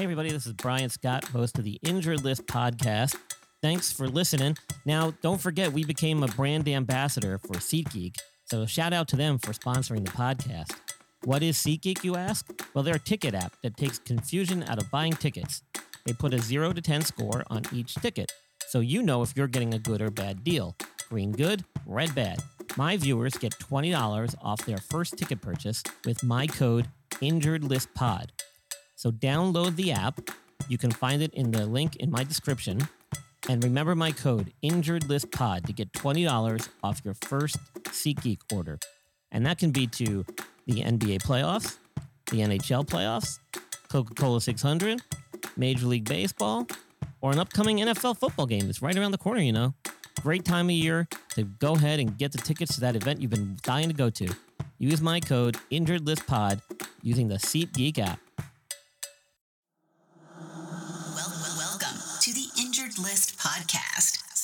Hey, everybody, this is Brian Scott, host of the Injured List podcast. Thanks for listening. Now, don't forget, we became a brand ambassador for SeatGeek, so shout out to them for sponsoring the podcast. What is SeatGeek, you ask? Well, they're a ticket app that takes confusion out of buying tickets. They put a 0 to 10 score on each ticket, so you know if you're getting a good or bad deal. Green good, red bad. My viewers get $20 off their first ticket purchase with my code InjuredListPod. So download the app. You can find it in the link in my description. And remember my code InjuredListPod to get $20 off your first SeatGeek order. And that can be to the NBA playoffs, the NHL playoffs, Coca Cola 600, Major League Baseball, or an upcoming NFL football game that's right around the corner, you know. Great time of year to go ahead and get the tickets to that event you've been dying to go to. Use my code InjuredListPod using the SeatGeek app.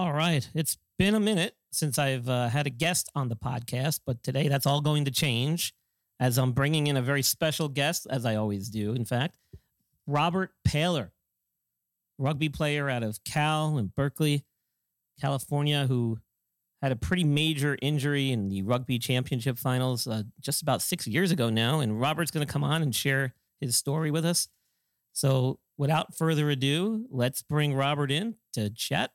All right. It's been a minute since I've uh, had a guest on the podcast, but today that's all going to change as I'm bringing in a very special guest, as I always do, in fact, Robert Paylor, rugby player out of Cal and Berkeley, California, who had a pretty major injury in the rugby championship finals uh, just about six years ago now. And Robert's going to come on and share his story with us. So without further ado, let's bring Robert in to chat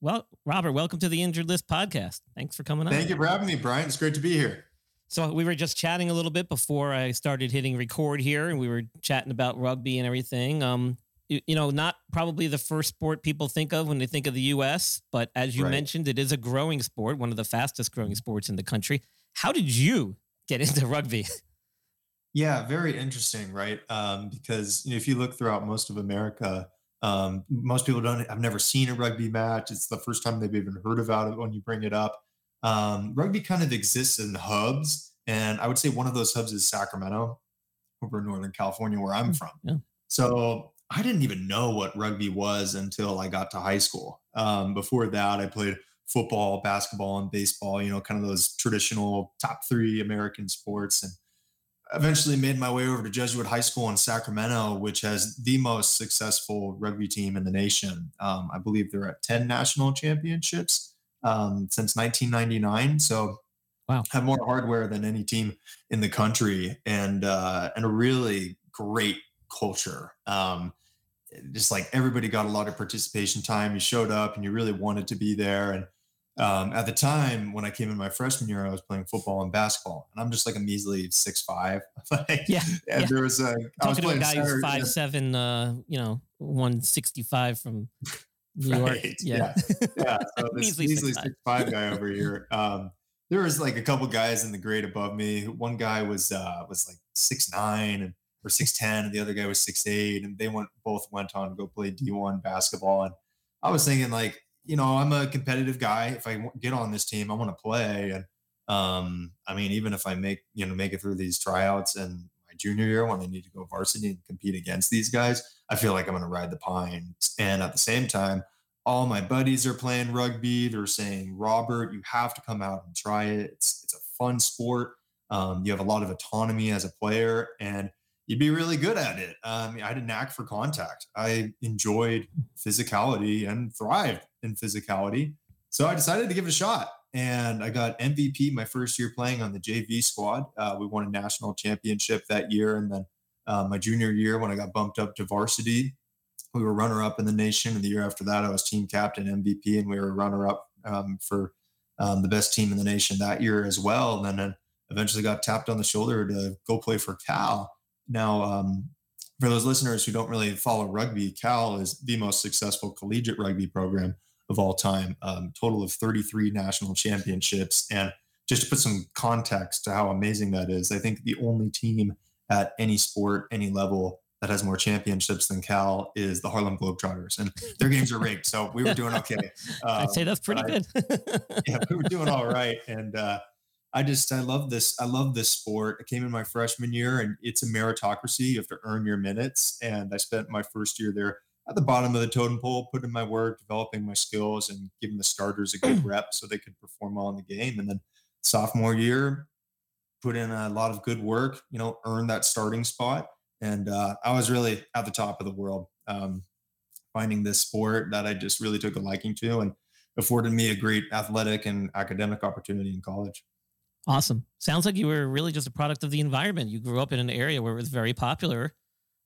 well, Robert, welcome to the Injured List podcast. Thanks for coming on. Thank you for having me, Brian. It's great to be here. So we were just chatting a little bit before I started hitting record here, and we were chatting about rugby and everything. Um, you, you know, not probably the first sport people think of when they think of the U.S., but as you right. mentioned, it is a growing sport, one of the fastest growing sports in the country. How did you get into rugby? Yeah, very interesting, right? Um, because you know, if you look throughout most of America, um, most people don't. I've never seen a rugby match. It's the first time they've even heard about it when you bring it up. Um, rugby kind of exists in hubs, and I would say one of those hubs is Sacramento, over in Northern California, where I'm from. Yeah. So I didn't even know what rugby was until I got to high school. Um, before that, I played football, basketball, and baseball. You know, kind of those traditional top three American sports, and eventually made my way over to Jesuit High School in Sacramento, which has the most successful rugby team in the nation. Um, I believe they're at 10 national championships um, since 1999. So, wow, have more hardware than any team in the country, and uh, and a really great culture. Um, just like everybody got a lot of participation time. You showed up and you really wanted to be there, and um, at the time when I came in my freshman year, I was playing football and basketball, and I'm just like a measly six five. like, yeah, and yeah. there was a I was playing to a guy who's five seven, uh, you know, one sixty five from New right. York. Yeah, yeah. yeah. So this measly, six, six five guy over here. Um, there was like a couple guys in the grade above me. One guy was uh, was like six nine and or six ten, and the other guy was six eight, and they went both went on to go play D one basketball. And I was thinking like you know, I'm a competitive guy. If I get on this team, I want to play. And um, I mean, even if I make you know make it through these tryouts and my junior year when I need to go varsity and compete against these guys, I feel like I'm going to ride the pines. And at the same time, all my buddies are playing rugby. They're saying, Robert, you have to come out and try it. It's it's a fun sport. Um, you have a lot of autonomy as a player, and you'd be really good at it. Um, I had a knack for contact. I enjoyed physicality and thrived in physicality. So I decided to give it a shot. And I got MVP my first year playing on the JV squad. Uh, we won a national championship that year. And then uh, my junior year, when I got bumped up to varsity, we were runner up in the nation. And the year after that, I was team captain, MVP, and we were runner up um, for um, the best team in the nation that year as well. And then eventually got tapped on the shoulder to go play for Cal. Now, um, for those listeners who don't really follow rugby, Cal is the most successful collegiate rugby program of all time. Um, total of 33 national championships. And just to put some context to how amazing that is, I think the only team at any sport, any level that has more championships than Cal is the Harlem Globetrotters, and their games are rigged. So we were doing okay. Um, I'd say that's pretty good. yeah, we were doing all right, and uh, I just I love this. I love this sport. I came in my freshman year, and it's a meritocracy. You have to earn your minutes, and I spent my first year there at the bottom of the totem pole, putting in my work, developing my skills, and giving the starters a good rep so they could perform well in the game. And then sophomore year, put in a lot of good work. You know, earn that starting spot, and uh, I was really at the top of the world. Um, finding this sport that I just really took a liking to, and afforded me a great athletic and academic opportunity in college. Awesome. Sounds like you were really just a product of the environment. You grew up in an area where it was very popular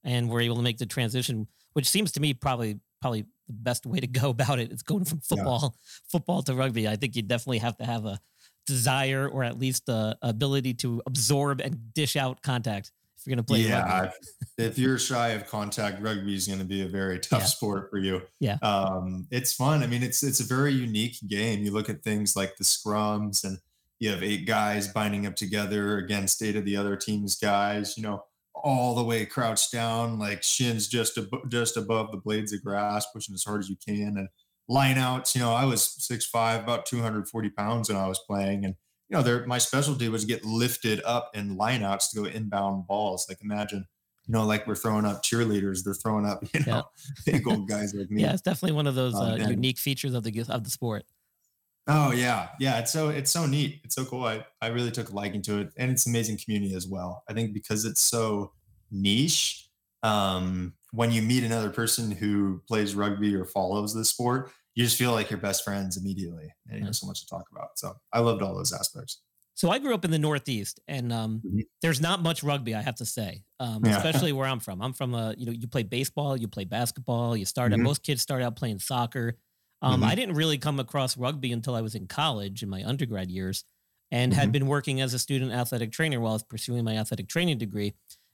and were able to make the transition, which seems to me probably probably the best way to go about it. It's going from football yeah. football to rugby. I think you definitely have to have a desire or at least the ability to absorb and dish out contact if you're going to play yeah if you're shy of contact rugby is going to be a very tough yeah. sport for you yeah um, it's fun i mean it's it's a very unique game you look at things like the scrums and you have eight guys binding up together against eight of the other team's guys, you know, all the way crouched down, like shins just ab- just above the blades of grass, pushing as hard as you can. And line outs, you know, I was six five, about 240 pounds when I was playing. And, you know, there my specialty was get lifted up in line outs to go inbound balls. Like imagine, you know, like we're throwing up cheerleaders, they're throwing up, you know, yeah. big old guys like me. Yeah, it's definitely one of those uh, uh, unique features of the of the sport. Oh yeah, yeah. It's so it's so neat. It's so cool. I I really took a liking to it, and it's amazing community as well. I think because it's so niche. Um, when you meet another person who plays rugby or follows the sport, you just feel like you're best friends immediately, and you have so much to talk about. So I loved all those aspects. So I grew up in the Northeast, and um, mm-hmm. there's not much rugby, I have to say, um, yeah. especially where I'm from. I'm from a, you know, you play baseball, you play basketball, you start. Mm-hmm. Most kids start out playing soccer. Um, mm-hmm. I didn't really come across rugby until I was in college in my undergrad years and mm-hmm. had been working as a student athletic trainer while I was pursuing my athletic training degree.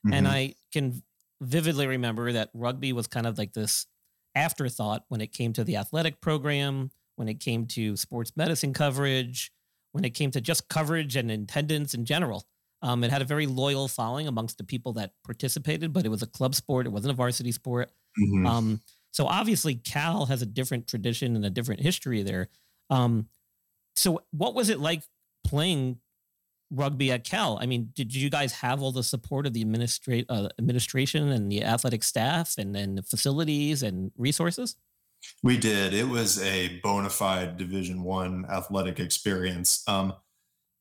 Mm-hmm. And I can vividly remember that rugby was kind of like this afterthought when it came to the athletic program, when it came to sports medicine coverage, when it came to just coverage and attendance in general. Um, it had a very loyal following amongst the people that participated, but it was a club sport. It wasn't a varsity sport. Mm-hmm. Um, so obviously, Cal has a different tradition and a different history there. Um, so what was it like playing rugby at Cal? I mean, did you guys have all the support of the administrate uh, administration and the athletic staff and then the facilities and resources? We did. It was a bona fide Division One athletic experience. Um,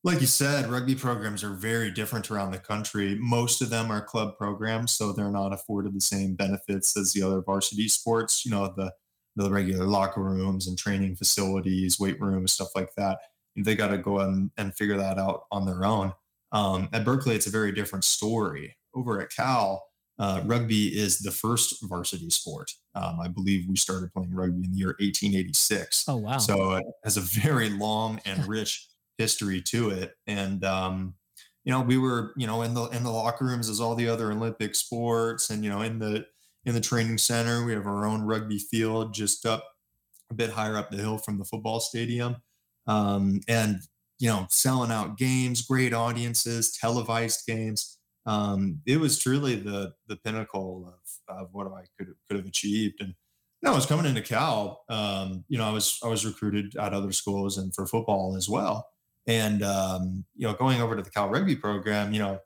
like you said, rugby programs are very different around the country. Most of them are club programs, so they're not afforded the same benefits as the other varsity sports. You know, the the regular locker rooms and training facilities, weight rooms, stuff like that. They got to go and, and figure that out on their own. Um, at Berkeley, it's a very different story. Over at Cal, uh, rugby is the first varsity sport. Um, I believe we started playing rugby in the year 1886. Oh wow! So it has a very long and rich history to it. And um, you know, we were, you know, in the in the locker rooms as all the other Olympic sports, and you know, in the in the training center, we have our own rugby field just up a bit higher up the hill from the football stadium, um, and you know, selling out games, great audiences, televised games. Um, it was truly the the pinnacle of, of what I could could have achieved, and no, I was coming into Cal. Um, you know, I was I was recruited at other schools and for football as well. And um, you know, going over to the Cal rugby program, you know,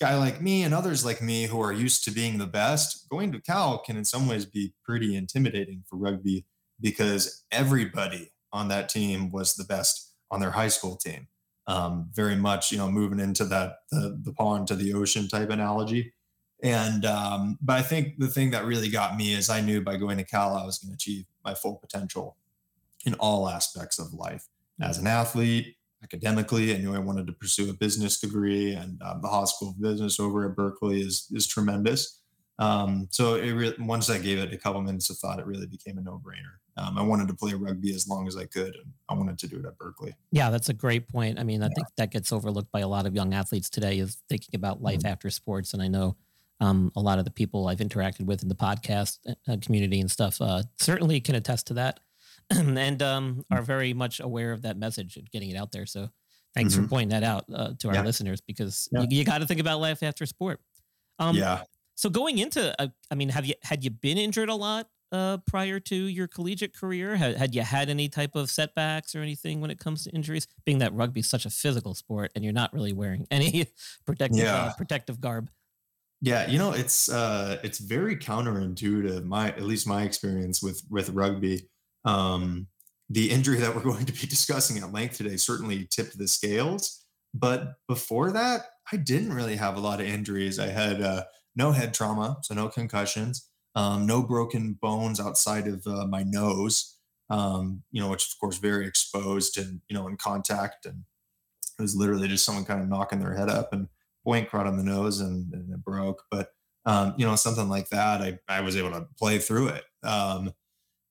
guy like me and others like me who are used to being the best, going to Cal can in some ways be pretty intimidating for rugby because everybody on that team was the best on their high school team. Um, very much, you know, moving into that the, the pond to the ocean type analogy. And um, but I think the thing that really got me is I knew by going to Cal I was going to achieve my full potential in all aspects of life as an athlete, academically. I knew I wanted to pursue a business degree, and um, the Haas School of Business over at Berkeley is is tremendous. Um, so it re- once I gave it a couple minutes of thought, it really became a no brainer. Um, I wanted to play rugby as long as I could, and I wanted to do it at Berkeley. Yeah, that's a great point. I mean, I yeah. think that gets overlooked by a lot of young athletes today is thinking about life mm-hmm. after sports. And I know Um, a lot of the people I've interacted with in the podcast uh, community and stuff uh, certainly can attest to that, and um, are very much aware of that message and getting it out there. So, thanks mm-hmm. for pointing that out uh, to our yeah. listeners because yeah. you, you got to think about life after sport. Um, yeah. So going into, uh, I mean, have you had you been injured a lot uh, prior to your collegiate career? Had, had you had any type of setbacks or anything when it comes to injuries? Being that rugby is such a physical sport, and you're not really wearing any protective uh, yeah. uh, protective garb. Yeah, you know, it's uh, it's very counterintuitive. My at least my experience with with rugby. Um, the injury that we're going to be discussing at length today certainly tipped the scales. But before that, I didn't really have a lot of injuries. I had uh, no head trauma, so no concussions um, no broken bones outside of uh, my nose, um, you know, which of course very exposed and you know in contact, and it was literally just someone kind of knocking their head up and boink right on the nose, and, and it broke. But um, you know, something like that, I I was able to play through it.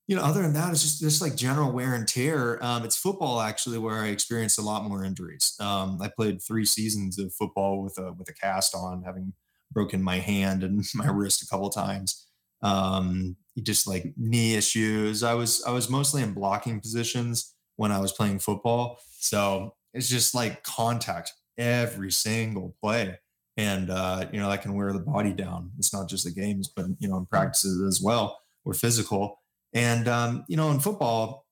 You know, other than that, it's just just like general wear and tear. Um, it's football actually where I experienced a lot more injuries. Um, I played three seasons of football with a with a cast on, having broken my hand and my wrist a couple times um, just like knee issues. I was I was mostly in blocking positions when I was playing football, so it's just like contact every single play, and uh, you know that can wear the body down. It's not just the games, but you know in practices as well. We're physical, and um, you know in football,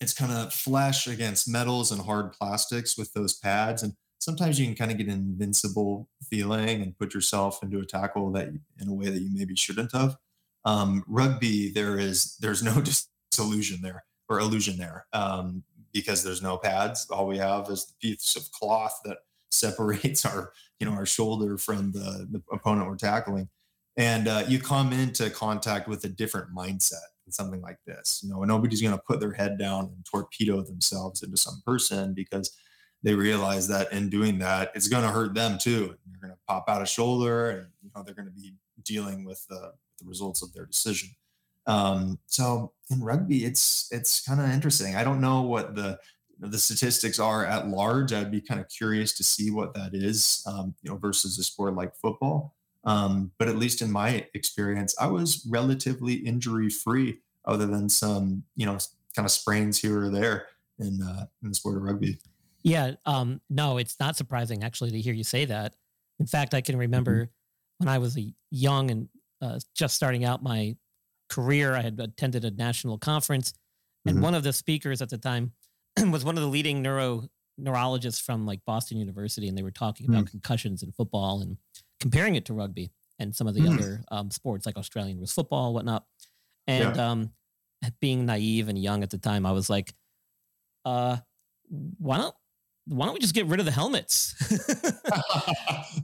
it's kind of flesh against metals and hard plastics with those pads and sometimes you can kind of get an invincible feeling and put yourself into a tackle that in a way that you maybe shouldn't have. Um, rugby, there is there's no disillusion there or illusion there um, because there's no pads. All we have is the piece of cloth that separates our you know our shoulder from the, the opponent we're tackling, and uh, you come into contact with a different mindset and something like this. You know, nobody's going to put their head down and torpedo themselves into some person because they realize that in doing that, it's going to hurt them too. They're going to pop out a shoulder, and you know they're going to be dealing with the the results of their decision. Um, so in rugby, it's it's kind of interesting. I don't know what the the statistics are at large. I'd be kind of curious to see what that is, um, you know, versus a sport like football. Um, but at least in my experience, I was relatively injury free, other than some, you know, kind of sprains here or there in uh, in the sport of rugby. Yeah, um, no, it's not surprising actually to hear you say that. In fact, I can remember mm-hmm. when I was a young and uh, just starting out my career. I had attended a national conference, and mm-hmm. one of the speakers at the time was one of the leading neuro neurologists from like Boston University, and they were talking about mm. concussions in football and comparing it to rugby and some of the mm. other um, sports like Australian rules football, whatnot. And yeah. um, being naive and young at the time, I was like, uh, why don't why don't we just get rid of the helmets?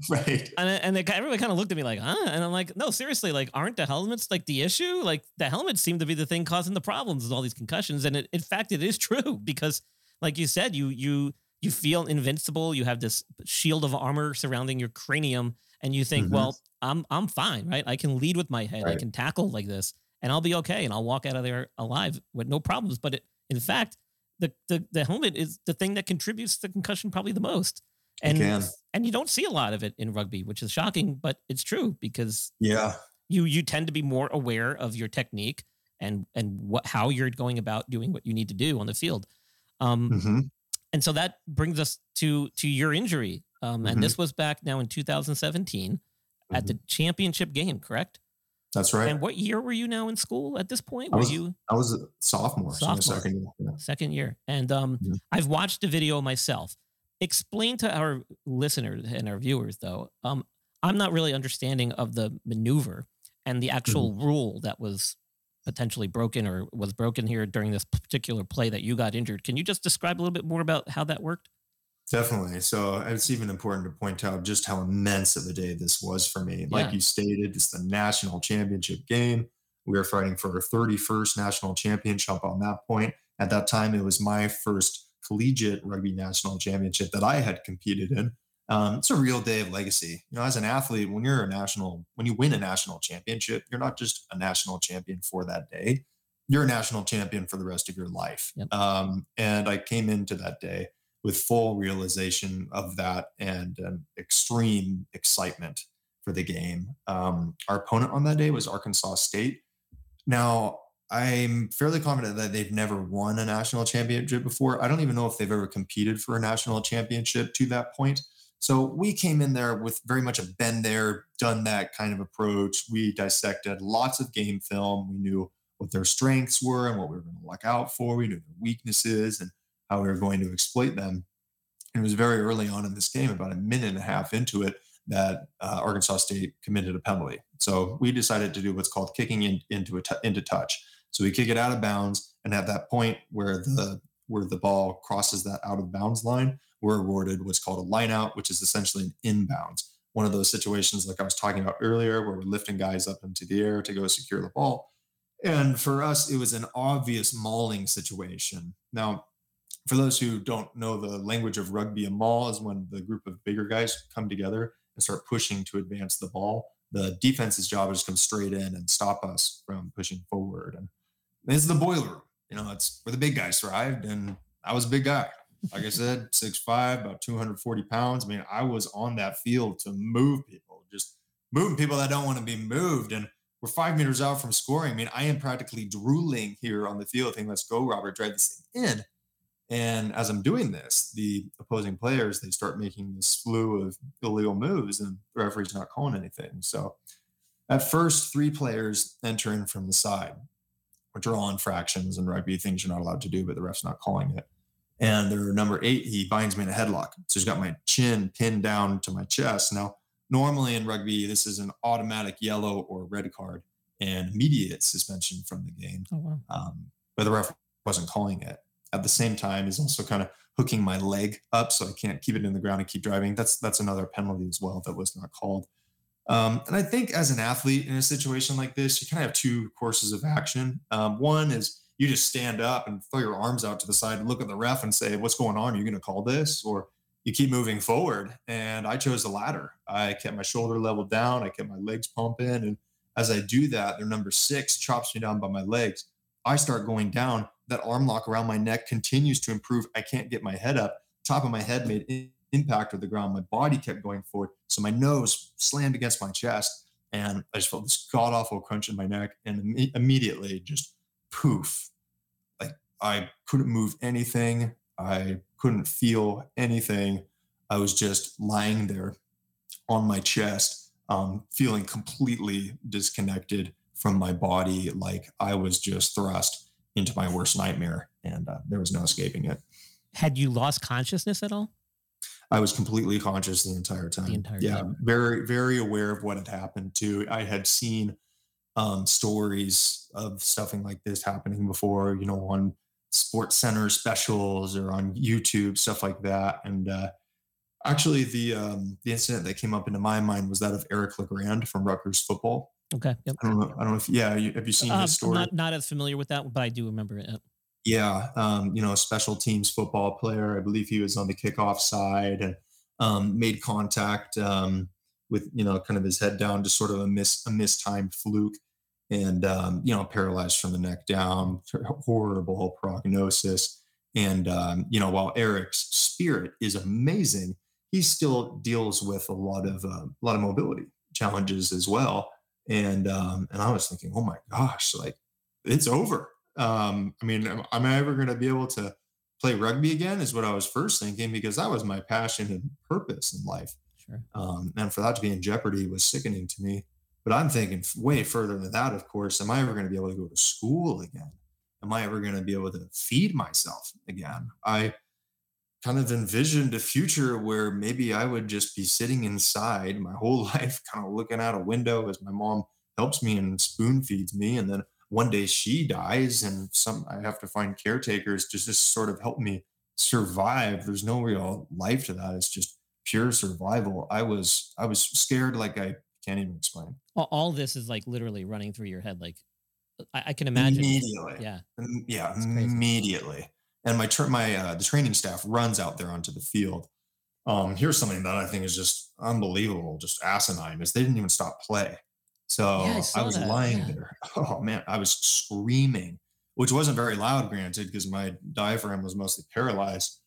right. And, and they, everybody kind of looked at me like, huh? And I'm like, no, seriously, like, aren't the helmets like the issue? Like, the helmets seem to be the thing causing the problems with all these concussions. And it, in fact, it is true because, like you said, you, you, you feel invincible. You have this shield of armor surrounding your cranium, and you think, mm-hmm. well, I'm, I'm fine, right? I can lead with my head. Right. I can tackle like this, and I'll be okay, and I'll walk out of there alive with no problems. But it, in fact, the, the the helmet is the thing that contributes to concussion probably the most. And and you don't see a lot of it in rugby, which is shocking, but it's true because yeah, you you tend to be more aware of your technique and and what how you're going about doing what you need to do on the field. Um, mm-hmm. And so that brings us to to your injury. Um, and mm-hmm. this was back now in 2017 mm-hmm. at the championship game, correct? That's right. And what year were you now in school at this point? Were I was, you? I was a sophomore. Sophomore. So second year. Yeah. Second year. And um, mm-hmm. I've watched the video myself. Explain to our listeners and our viewers, though. Um, I'm not really understanding of the maneuver and the actual mm-hmm. rule that was potentially broken or was broken here during this particular play that you got injured. Can you just describe a little bit more about how that worked? Definitely. So it's even important to point out just how immense of a day this was for me. Like yeah. you stated, it's the national championship game. We were fighting for our 31st national championship on that point. At that time, it was my first collegiate rugby national championship that I had competed in. Um, it's a real day of legacy. You know, as an athlete, when you're a national, when you win a national championship, you're not just a national champion for that day. You're a national champion for the rest of your life. Yep. Um, and I came into that day with full realization of that and an extreme excitement for the game. Um, our opponent on that day was Arkansas State. Now, I'm fairly confident that they've never won a national championship before. I don't even know if they've ever competed for a national championship to that point. So we came in there with very much a been there, done that kind of approach. We dissected lots of game film. We knew what their strengths were and what we were going to look out for. We knew their weaknesses and how we were going to exploit them. It was very early on in this game, about a minute and a half into it, that uh, Arkansas State committed a penalty. So we decided to do what's called kicking in, into a t- into touch. So we kick it out of bounds, and at that point where the where the ball crosses that out of bounds line, we're awarded what's called a line out, which is essentially an inbounds. One of those situations, like I was talking about earlier, where we're lifting guys up into the air to go secure the ball. And for us, it was an obvious mauling situation. Now, for those who don't know the language of rugby, a maul is when the group of bigger guys come together and start pushing to advance the ball. The defense's job is to come straight in and stop us from pushing forward. And this is the boiler room. You know, it's where the big guys thrived. And I was a big guy. Like I said, six five, about 240 pounds. I mean, I was on that field to move people, just moving people that don't want to be moved. And we're five meters out from scoring. I mean, I am practically drooling here on the field, thinking, let's go, Robert, drive this thing in. And as I'm doing this, the opposing players they start making this slew of illegal moves, and the referee's not calling anything. So, at first, three players enter in from the side, which are all infractions and rugby things you're not allowed to do, but the ref's not calling it. And they're number eight, he binds me in a headlock. So he's got my chin pinned down to my chest. Now, normally in rugby, this is an automatic yellow or red card and immediate suspension from the game. Oh, wow. um, but the ref wasn't calling it at the same time is also kind of hooking my leg up so I can't keep it in the ground and keep driving. That's that's another penalty as well that was not called. Um, and I think as an athlete in a situation like this, you kind of have two courses of action. Um, one is you just stand up and throw your arms out to the side and look at the ref and say, "What's going on? Are you going to call this?" Or you keep moving forward. And I chose the latter. I kept my shoulder level down. I kept my legs pumping, and as I do that, their number six chops me down by my legs. I start going down that arm lock around my neck continues to improve. I can't get my head up. Top of my head made impact with the ground. My body kept going forward. So my nose slammed against my chest. And I just felt this god awful crunch in my neck. And Im- immediately just poof. Like I couldn't move anything. I couldn't feel anything. I was just lying there on my chest, um, feeling completely disconnected from my body. Like I was just thrust into my worst nightmare, and uh, there was no escaping it. Had you lost consciousness at all? I was completely conscious the entire time. The entire yeah, time. very, very aware of what had happened. Too, I had seen um, stories of stuffing like this happening before. You know, on Sports Center specials or on YouTube, stuff like that. And uh, actually, the um, the incident that came up into my mind was that of Eric LeGrand from Rutgers football. Okay. Yep. I don't know. I don't know if yeah. You, have you seen uh, his story? Not not as familiar with that, but I do remember it. Yeah. Um, you know, a special teams football player. I believe he was on the kickoff side and um, made contact um, with you know kind of his head down, just sort of a miss a mistimed fluke, and um, you know paralyzed from the neck down. Horrible prognosis. And um, you know, while Eric's spirit is amazing, he still deals with a lot of uh, a lot of mobility challenges as well and um, and I was thinking, oh my gosh, like it's over. Um, I mean, am, am I ever going to be able to play rugby again? Is what I was first thinking because that was my passion and purpose in life. Sure. Um, and for that to be in jeopardy was sickening to me. But I'm thinking way further than that. Of course, am I ever going to be able to go to school again? Am I ever going to be able to feed myself again? I kind of envisioned a future where maybe I would just be sitting inside my whole life, kind of looking out a window as my mom helps me and spoon feeds me. And then one day she dies and some I have to find caretakers to just sort of help me survive. There's no real life to that. It's just pure survival. I was I was scared like I can't even explain. All this is like literally running through your head. Like I, I can imagine. Immediately. Yeah. Yeah. Immediately and my tra- my uh, the training staff runs out there onto the field. Um, here's something that I think is just unbelievable, just asinine, is they didn't even stop play. So yeah, I, I, was that. lying yeah. there. Oh man, I was screaming, which wasn't very loud, granted, because my diaphragm was mostly paralyzed.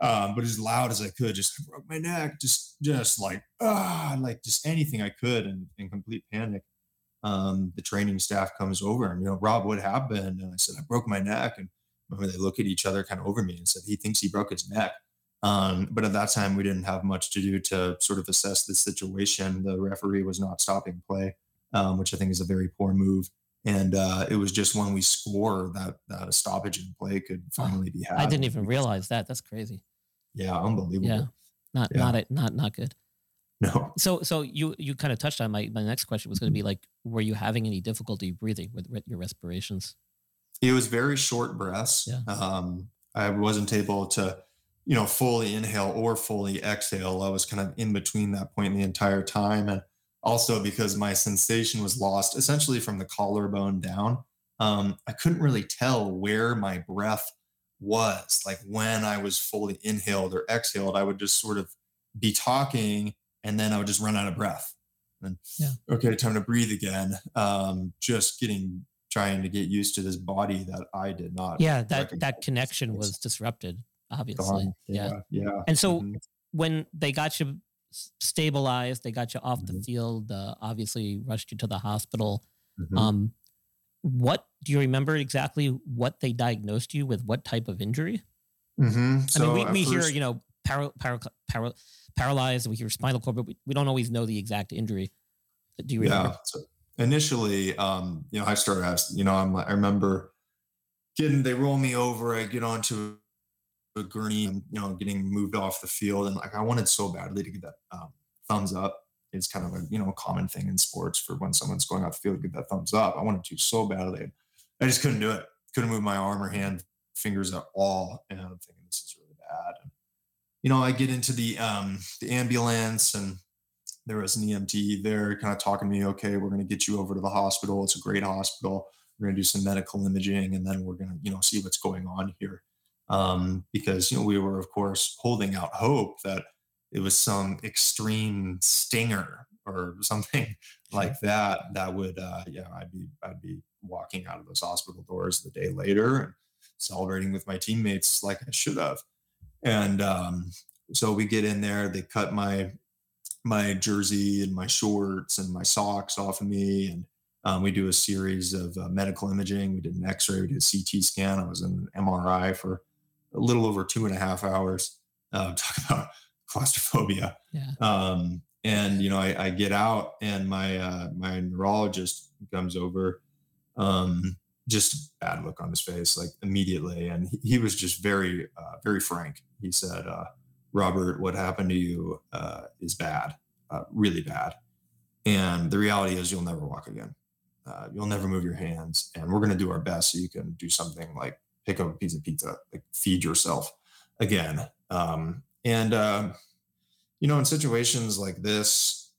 Um, but as loud as I could, just broke my neck, just just like ah, like just anything I could, in, in complete panic. Um, the training staff comes over and you know, Rob, what happened? And I said, I broke my neck. And remember, they look at each other kind of over me and said, he thinks he broke his neck. Um, but at that time, we didn't have much to do to sort of assess the situation. The referee was not stopping play, um, which I think is a very poor move. And uh, it was just when we score that that a stoppage in play could finally be had. I didn't even realize that. That's crazy. Yeah, unbelievable. Yeah, not yeah. not it, not not good. No. So so you you kind of touched on my my next question was going to be like, were you having any difficulty breathing with your respirations? It was very short breaths. Yeah. Um, I wasn't able to, you know, fully inhale or fully exhale. I was kind of in between that point the entire time, and also because my sensation was lost essentially from the collarbone down. Um, I couldn't really tell where my breath was. Like when I was fully inhaled or exhaled, I would just sort of be talking and then I would just run out of breath. And yeah. okay, time to breathe again. Um, just getting trying to get used to this body that I did not. Yeah, that that connection was disrupted. Obviously, yeah, yeah. yeah. And so mm-hmm. when they got you stabilized, they got you off mm-hmm. the field. Uh, obviously, rushed you to the hospital. Mm-hmm. Um, what do you remember exactly what they diagnosed you with? What type of injury? Mm-hmm. So I mean, we, we hear you know para, para, para, paralyzed, we hear spinal cord, but we, we don't always know the exact injury. Do you remember? Yeah. So initially, um, you know, I started asking, you know, I'm, I remember getting, they roll me over, I get onto a gurney and, you know, getting moved off the field. And like, I wanted so badly to get that um, thumbs up. It's kind of a, you know, a common thing in sports for when someone's going off the field, give that thumbs up. I wanted to so badly. I just couldn't do it. Couldn't move my arm or hand fingers at all. And I'm thinking, this is really bad. And you know, I get into the um, the ambulance and there was an EMT there kind of talking to me, okay, we're going to get you over to the hospital. It's a great hospital. We're going to do some medical imaging and then we're going to, you know, see what's going on here. Um, because, you know, we were, of course, holding out hope that it was some extreme stinger or something like that that would, uh, yeah, I'd be, I'd be walking out of those hospital doors the day later and celebrating with my teammates like I should have. And um, so we get in there, they cut my my jersey and my shorts and my socks off of me, and um, we do a series of uh, medical imaging. We did an X-ray, we did a CT scan. I was in an MRI for a little over two and a half hours. Uh, talk about claustrophobia. Yeah. Um, and you know, I, I, get out, and my uh, my neurologist comes over. Um, just bad look on his face, like immediately. And he, he was just very, uh, very frank. He said, uh, Robert, what happened to you uh, is bad, uh, really bad. And the reality is, you'll never walk again. Uh, you'll never move your hands. And we're going to do our best so you can do something like pick up a piece of pizza, like feed yourself again. Um, and, um, you know, in situations like this,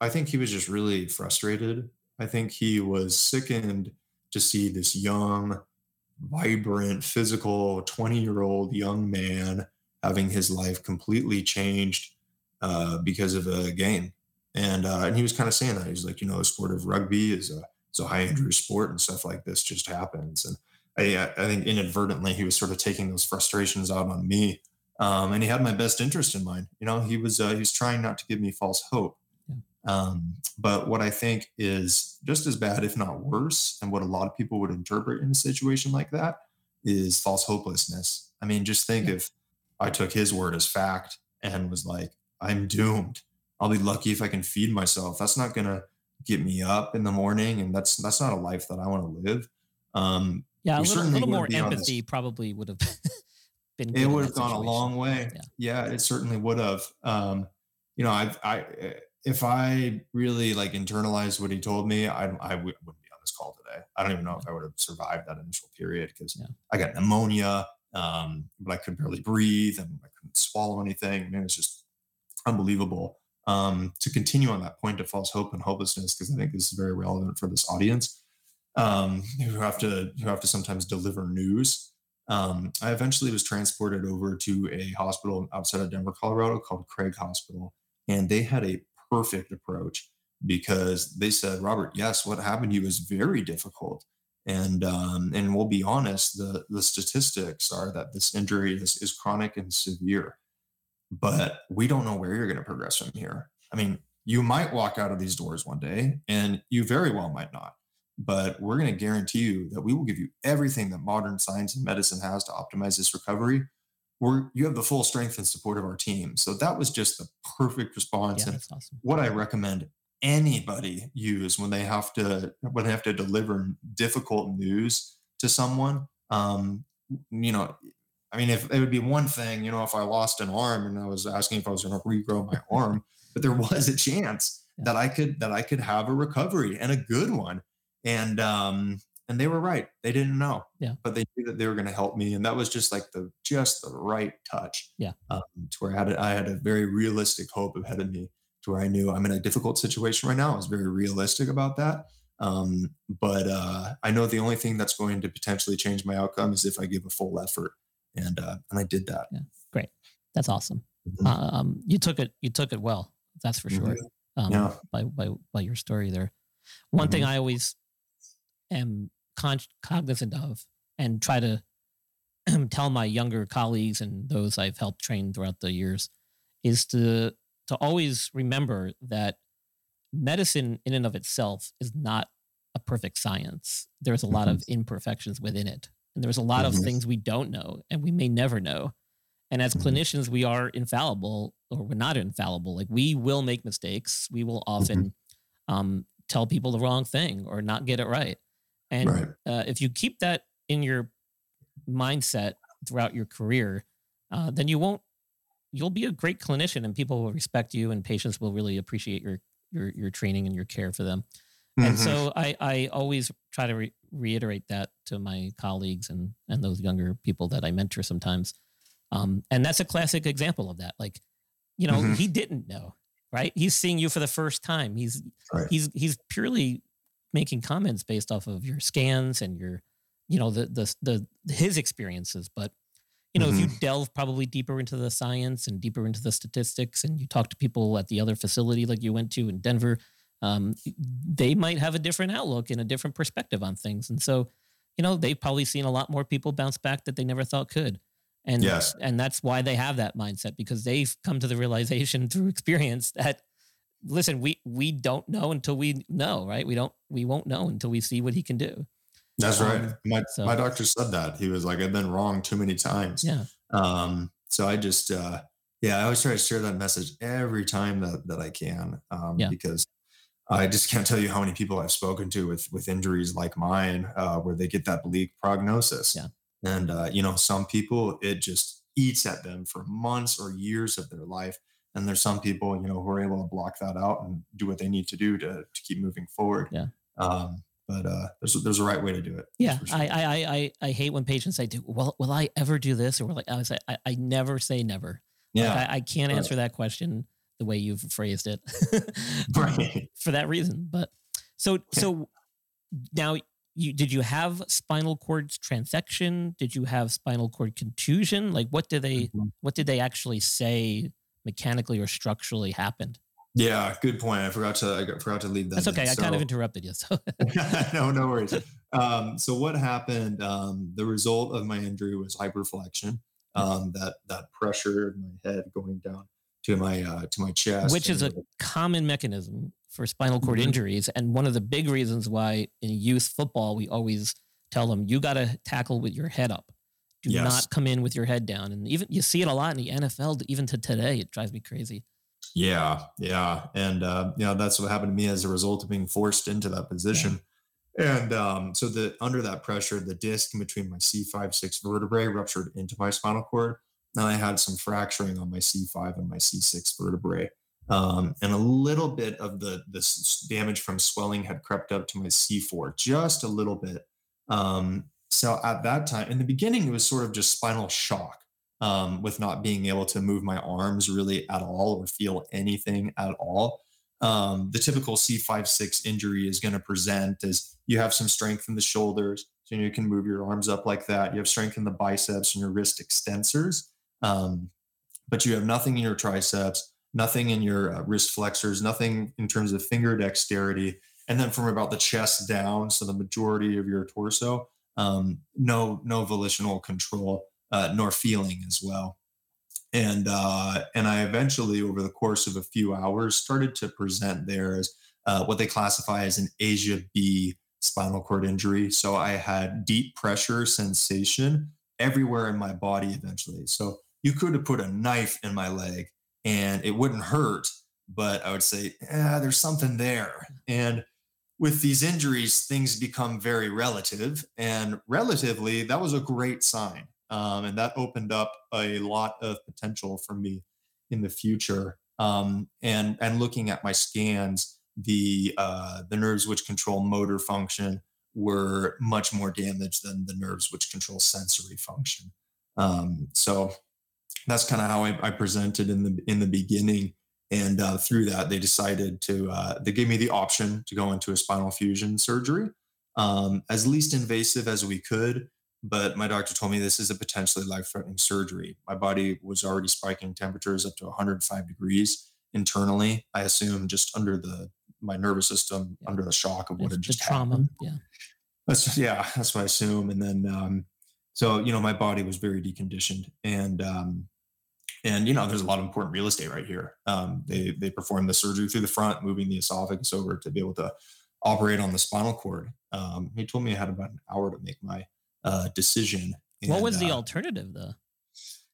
I think he was just really frustrated. I think he was sickened to see this young, vibrant, physical 20 year old young man having his life completely changed uh, because of a game. And, uh, and he was kind of saying that. He's like, you know, the sport of rugby is a, it's a high injury sport and stuff like this just happens. And I, I think inadvertently he was sort of taking those frustrations out on me. Um, and he had my best interest in mind. You know, he was, uh, he was trying not to give me false hope. Um, but what I think is just as bad, if not worse, and what a lot of people would interpret in a situation like that is false hopelessness. I mean, just think yeah. if I took his word as fact and was like, I'm doomed. I'll be lucky if I can feed myself. That's not going to get me up in the morning. And that's, that's not a life that I want to live. Um, yeah, a little, little more empathy probably would have been. It would have gone a long way. Yeah. yeah. it certainly would have. Um, you know, I've, I, if I really like internalized what he told me, I, I w- wouldn't be on this call today. I don't even know if I would have survived that initial period because yeah. I got pneumonia, um, but I couldn't barely breathe and I couldn't swallow anything. I mean, it's just unbelievable. Um, to continue on that point of false hope and hopelessness, because I think this is very relevant for this audience um, who have to who have to sometimes deliver news. Um, I eventually was transported over to a hospital outside of Denver, Colorado, called Craig Hospital, and they had a perfect approach because they said, Robert, yes, what happened to you is very difficult. And um, and we'll be honest, the the statistics are that this injury is, is chronic and severe, but we don't know where you're going to progress from here. I mean, you might walk out of these doors one day, and you very well might not. But we're going to guarantee you that we will give you everything that modern science and medicine has to optimize this recovery. We're, you have the full strength and support of our team. So that was just the perfect response. Yeah, and awesome. what I recommend anybody use when they have to when they have to deliver difficult news to someone. Um, you know, I mean, if it would be one thing, you know, if I lost an arm and I was asking if I was going to regrow my arm, but there was a chance yeah. that I could that I could have a recovery and a good one. And um, and they were right. They didn't know. Yeah. But they knew that they were going to help me, and that was just like the just the right touch. Yeah. Um, to where I had a, I had a very realistic hope ahead of me, to where I knew I'm in a difficult situation right now. I was very realistic about that. Um, but uh, I know the only thing that's going to potentially change my outcome is if I give a full effort, and uh, and I did that. Yeah. Great. That's awesome. Mm-hmm. Um, you took it. You took it well. That's for sure. Mm-hmm. Um, yeah. By by by your story there. One mm-hmm. thing I always am con- cognizant of and try to tell my younger colleagues and those I've helped train throughout the years is to to always remember that medicine in and of itself is not a perfect science. There's a lot of mm-hmm. imperfections within it. And there's a lot of mm-hmm. things we don't know and we may never know. And as mm-hmm. clinicians, we are infallible or we're not infallible. Like we will make mistakes. We will often um, tell people the wrong thing or not get it right. And right. uh, if you keep that in your mindset throughout your career, uh, then you won't. You'll be a great clinician, and people will respect you, and patients will really appreciate your your your training and your care for them. Mm-hmm. And so I I always try to re- reiterate that to my colleagues and and those younger people that I mentor sometimes. Um, and that's a classic example of that. Like, you know, mm-hmm. he didn't know, right? He's seeing you for the first time. He's right. he's he's purely making comments based off of your scans and your, you know, the the the his experiences. But you know, mm-hmm. if you mm-hmm. delve probably deeper into the science and deeper into the statistics, and you talk to people at the other facility like you went to in Denver, um, they might have a different outlook and a different perspective on things. And so, you know, they've probably seen a lot more people bounce back that they never thought could. And yes. and that's why they have that mindset because they've come to the realization through experience that listen, we we don't know until we know, right? We don't we won't know until we see what he can do. That's um, right. My so, my doctor said that. He was like, I've been wrong too many times. Yeah. Um, so I just uh yeah, I always try to share that message every time that that I can. Um yeah. because I just can't tell you how many people I've spoken to with with injuries like mine, uh, where they get that bleak prognosis. Yeah. And uh, you know, some people it just eats at them for months or years of their life and there's some people you know who are able to block that out and do what they need to do to, to keep moving forward yeah um, but uh, there's there's a right way to do it. Yeah, sure. I, I I I hate when patients say, "Well, will I ever do this?" Or like I was, I, I never say never. Yeah, like I, I, can't right. answer that question the way you've phrased it, right? For that reason. But so so now you did you have spinal cord transection? Did you have spinal cord contusion? Like what did they mm-hmm. what did they actually say mechanically or structurally happened. Yeah, good point. I forgot to I forgot to leave that. That's okay. In. I so, kind of interrupted you. So no, no worries. Um, so what happened? Um, the result of my injury was hyperflexion. Um, that that pressure in my head going down to my uh, to my chest, which is a common mechanism for spinal cord mm-hmm. injuries, and one of the big reasons why in youth football we always tell them you got to tackle with your head up. Do yes. not come in with your head down. And even you see it a lot in the NFL, even to today, it drives me crazy. Yeah, yeah, and uh, you know that's what happened to me as a result of being forced into that position. Yeah. And um, so the under that pressure, the disc in between my C5 six vertebrae ruptured into my spinal cord. Now I had some fracturing on my C5 and my C6 vertebrae, um, and a little bit of the this damage from swelling had crept up to my C4, just a little bit. Um, so at that time, in the beginning, it was sort of just spinal shock um, with not being able to move my arms really at all or feel anything at all. Um, the typical C5-6 injury is going to present as you have some strength in the shoulders, so you can move your arms up like that. You have strength in the biceps and your wrist extensors, um, but you have nothing in your triceps, nothing in your uh, wrist flexors, nothing in terms of finger dexterity, and then from about the chest down, so the majority of your torso, um, no no volitional control uh, nor feeling as well. And uh, and I eventually, over the course of a few hours, started to present there as uh, what they classify as an ASIA B spinal cord injury. So I had deep pressure sensation everywhere in my body eventually. So you could have put a knife in my leg and it wouldn't hurt, but I would say, yeah, there's something there. And with these injuries, things become very relative. And relatively, that was a great sign. Um, and that opened up a lot of potential for me in the future. Um, and and looking at my scans, the uh, the nerves which control motor function were much more damaged than the nerves which control sensory function. Um, so that's kind of how I, I, presented in the in the beginning. And uh, through that, they decided to uh, they gave me the option to go into a spinal fusion surgery, um, as least invasive as we could. But my doctor told me this is a potentially life-threatening surgery. My body was already spiking temperatures up to 105 degrees internally. I assume just under the my nervous system yeah. under the shock of what it's had just trauma. Happened. Yeah. That's yeah, that's what I assume. And then um, so you know, my body was very deconditioned, and um, and you know, there's a lot of important real estate right here. Um, they they performed the surgery through the front, moving the esophagus over to be able to operate on the spinal cord. Um, he told me I had about an hour to make my uh, decision. And, what was the uh, alternative, though?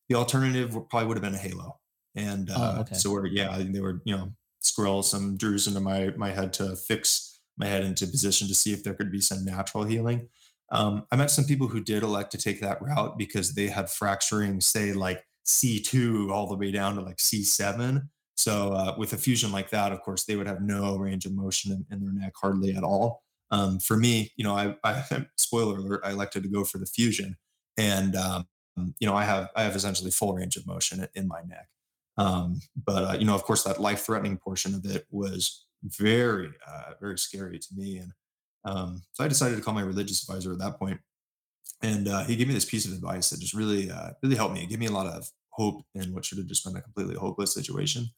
The alternative probably would have been a halo. And oh, uh, oh, okay. so we're yeah, they were you know squirrel some drues into my my head to fix my head into position to see if there could be some natural healing. Um, I met some people who did elect to take that route because they had fracturing, say like C2 all the way down to like C7. So uh, with a fusion like that, of course, they would have no range of motion in, in their neck hardly at all. Um, for me, you know, I, I, spoiler alert, I elected to go for the fusion, and um, you know, I have I have essentially full range of motion in my neck. Um, but uh, you know, of course, that life threatening portion of it was very uh, very scary to me, and um, so I decided to call my religious advisor at that point, and uh, he gave me this piece of advice that just really uh, really helped me. It gave me a lot of hope in what should have just been a completely hopeless situation.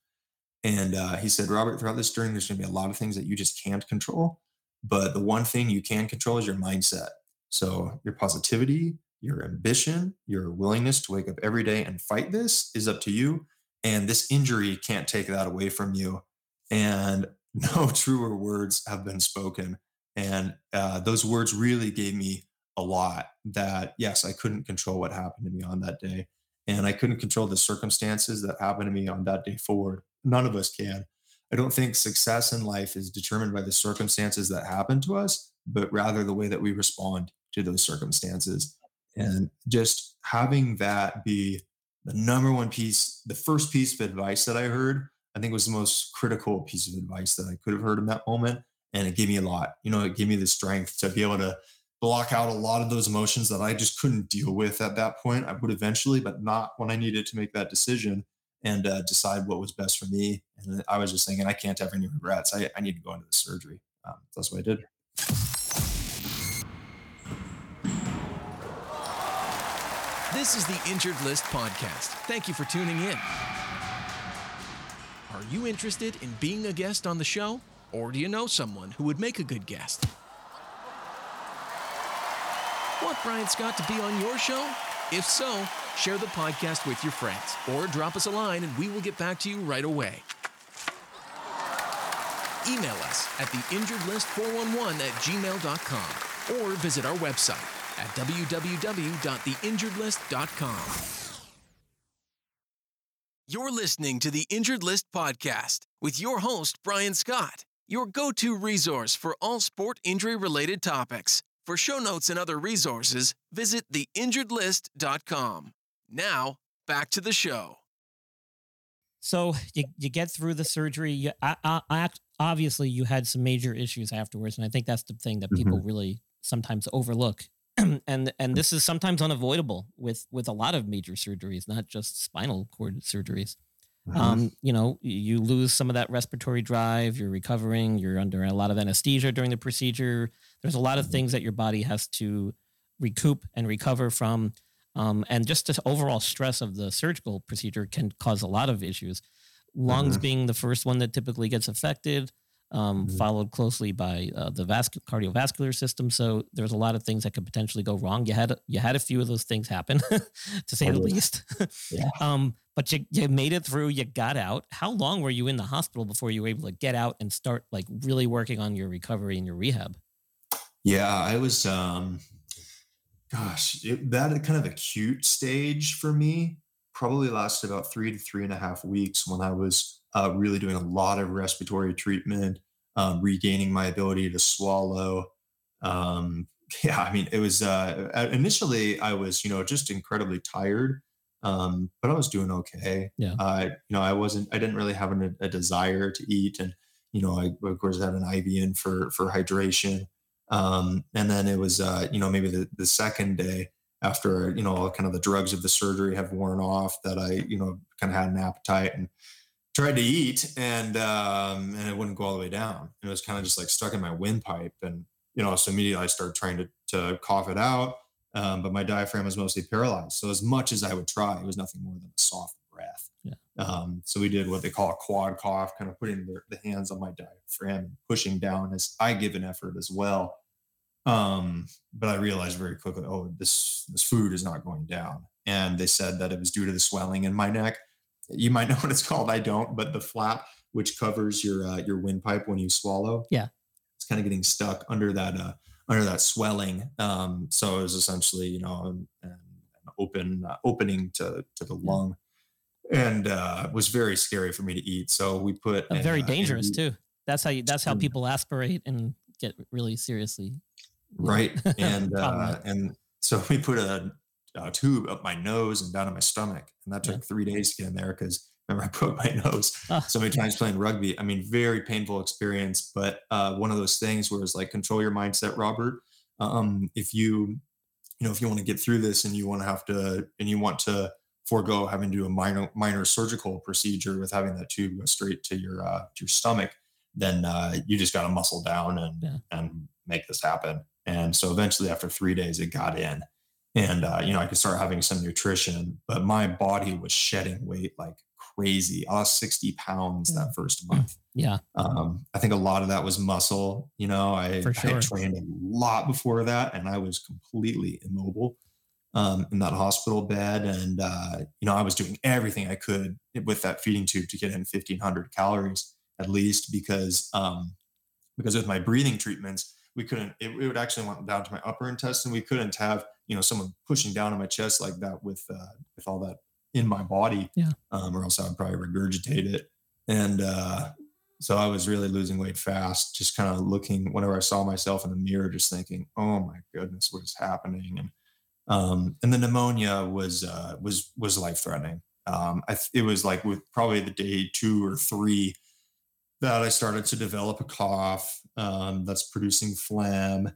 And uh, he said, Robert, throughout this journey, there's going to be a lot of things that you just can't control. But the one thing you can control is your mindset. So your positivity, your ambition, your willingness to wake up every day and fight this is up to you. And this injury can't take that away from you. And no truer words have been spoken. And uh, those words really gave me a lot that, yes, I couldn't control what happened to me on that day. And I couldn't control the circumstances that happened to me on that day forward. None of us can. I don't think success in life is determined by the circumstances that happen to us, but rather the way that we respond to those circumstances. And just having that be the number one piece, the first piece of advice that I heard, I think was the most critical piece of advice that I could have heard in that moment. And it gave me a lot. You know, it gave me the strength to be able to block out a lot of those emotions that I just couldn't deal with at that point. I would eventually, but not when I needed to make that decision and uh, decide what was best for me. And I was just thinking, I can't have any regrets. I, I need to go into the surgery. Um, that's what I did. This is the Injured List Podcast. Thank you for tuning in. Are you interested in being a guest on the show? Or do you know someone who would make a good guest? Want Brian Scott to be on your show? If so, share the podcast with your friends or drop us a line and we will get back to you right away. Email us at theinjuredlist411 at gmail.com or visit our website at www.theinjuredlist.com. You're listening to the Injured List Podcast with your host, Brian Scott, your go to resource for all sport injury related topics. For show notes and other resources, visit theinjuredlist.com. Now, back to the show. So you, you get through the surgery. You, I, I, obviously, you had some major issues afterwards, and I think that's the thing that people mm-hmm. really sometimes overlook. and and this is sometimes unavoidable with with a lot of major surgeries, not just spinal cord surgeries. Mm-hmm. Um, you know, you lose some of that respiratory drive. You're recovering. You're under a lot of anesthesia during the procedure. There's a lot of things that your body has to recoup and recover from. Um, and just the overall stress of the surgical procedure can cause a lot of issues. Lungs mm-hmm. being the first one that typically gets affected. Um, mm-hmm. followed closely by uh, the vasc- cardiovascular system. So there's a lot of things that could potentially go wrong. You had you had a few of those things happen, to say the least. yeah. um, but you you made it through. You got out. How long were you in the hospital before you were able to get out and start like really working on your recovery and your rehab? Yeah, I was. Um, gosh, it, that kind of acute stage for me probably lasted about three to three and a half weeks when I was uh, really doing a lot of respiratory treatment, um, regaining my ability to swallow. Um, yeah, I mean, it was uh, initially I was, you know, just incredibly tired, um, but I was doing okay. Yeah. Uh, you know, I wasn't, I didn't really have an, a desire to eat, and you know, I of course had an IV in for for hydration. Um, and then it was, uh, you know, maybe the, the second day after, you know, kind of the drugs of the surgery have worn off that I, you know, kind of had an appetite and tried to eat and, um, and it wouldn't go all the way down. And it was kind of just like stuck in my windpipe. And, you know, so immediately I started trying to, to cough it out. Um, but my diaphragm was mostly paralyzed. So as much as I would try, it was nothing more than a soft breath. Yeah. Um, so we did what they call a quad cough, kind of putting the, the hands on my diaphragm pushing down as I give an effort as well. Um, but I realized very quickly, oh, this this food is not going down. And they said that it was due to the swelling in my neck. You might know what it's called. I don't, but the flap which covers your uh, your windpipe when you swallow. Yeah, it's kind of getting stuck under that uh, under that swelling. Um, so it was essentially, you know, an, an open uh, opening to to the lung, and uh, was very scary for me to eat. So we put very uh, dangerous too. That's how you. That's how people aspirate and get really seriously right and uh, and so we put a, a, tube up my nose and down in my stomach and that took yeah. three days to get in there because remember i broke my nose oh. so many times playing rugby i mean very painful experience but uh, one of those things where it's like control your mindset robert um, if you you know if you want to get through this and you want to have to and you want to forego having to do a minor minor surgical procedure with having that tube go straight to your uh, to your stomach then uh, you just got to muscle down and yeah. and make this happen and so eventually, after three days, it got in. And, uh, you know, I could start having some nutrition, but my body was shedding weight like crazy. I lost 60 pounds that mm. first month. Yeah. Um, I think a lot of that was muscle. You know, I, sure. I had trained a lot before that and I was completely immobile um, in that hospital bed. And, uh, you know, I was doing everything I could with that feeding tube to get in 1500 calories at least because, um, because with my breathing treatments, we couldn't it, it, would actually went down to my upper intestine we couldn't have you know someone pushing down on my chest like that with uh, with all that in my body yeah. um, or else i would probably regurgitate it. And uh, so i was really losing weight fast just kind of looking whenever i saw myself in the mirror just thinking oh my goodness what is happening? And um, and the pneumonia was uh, was was life threatening um, I, it was like with probably the day two or three that I started to develop a cough um, that's producing phlegm.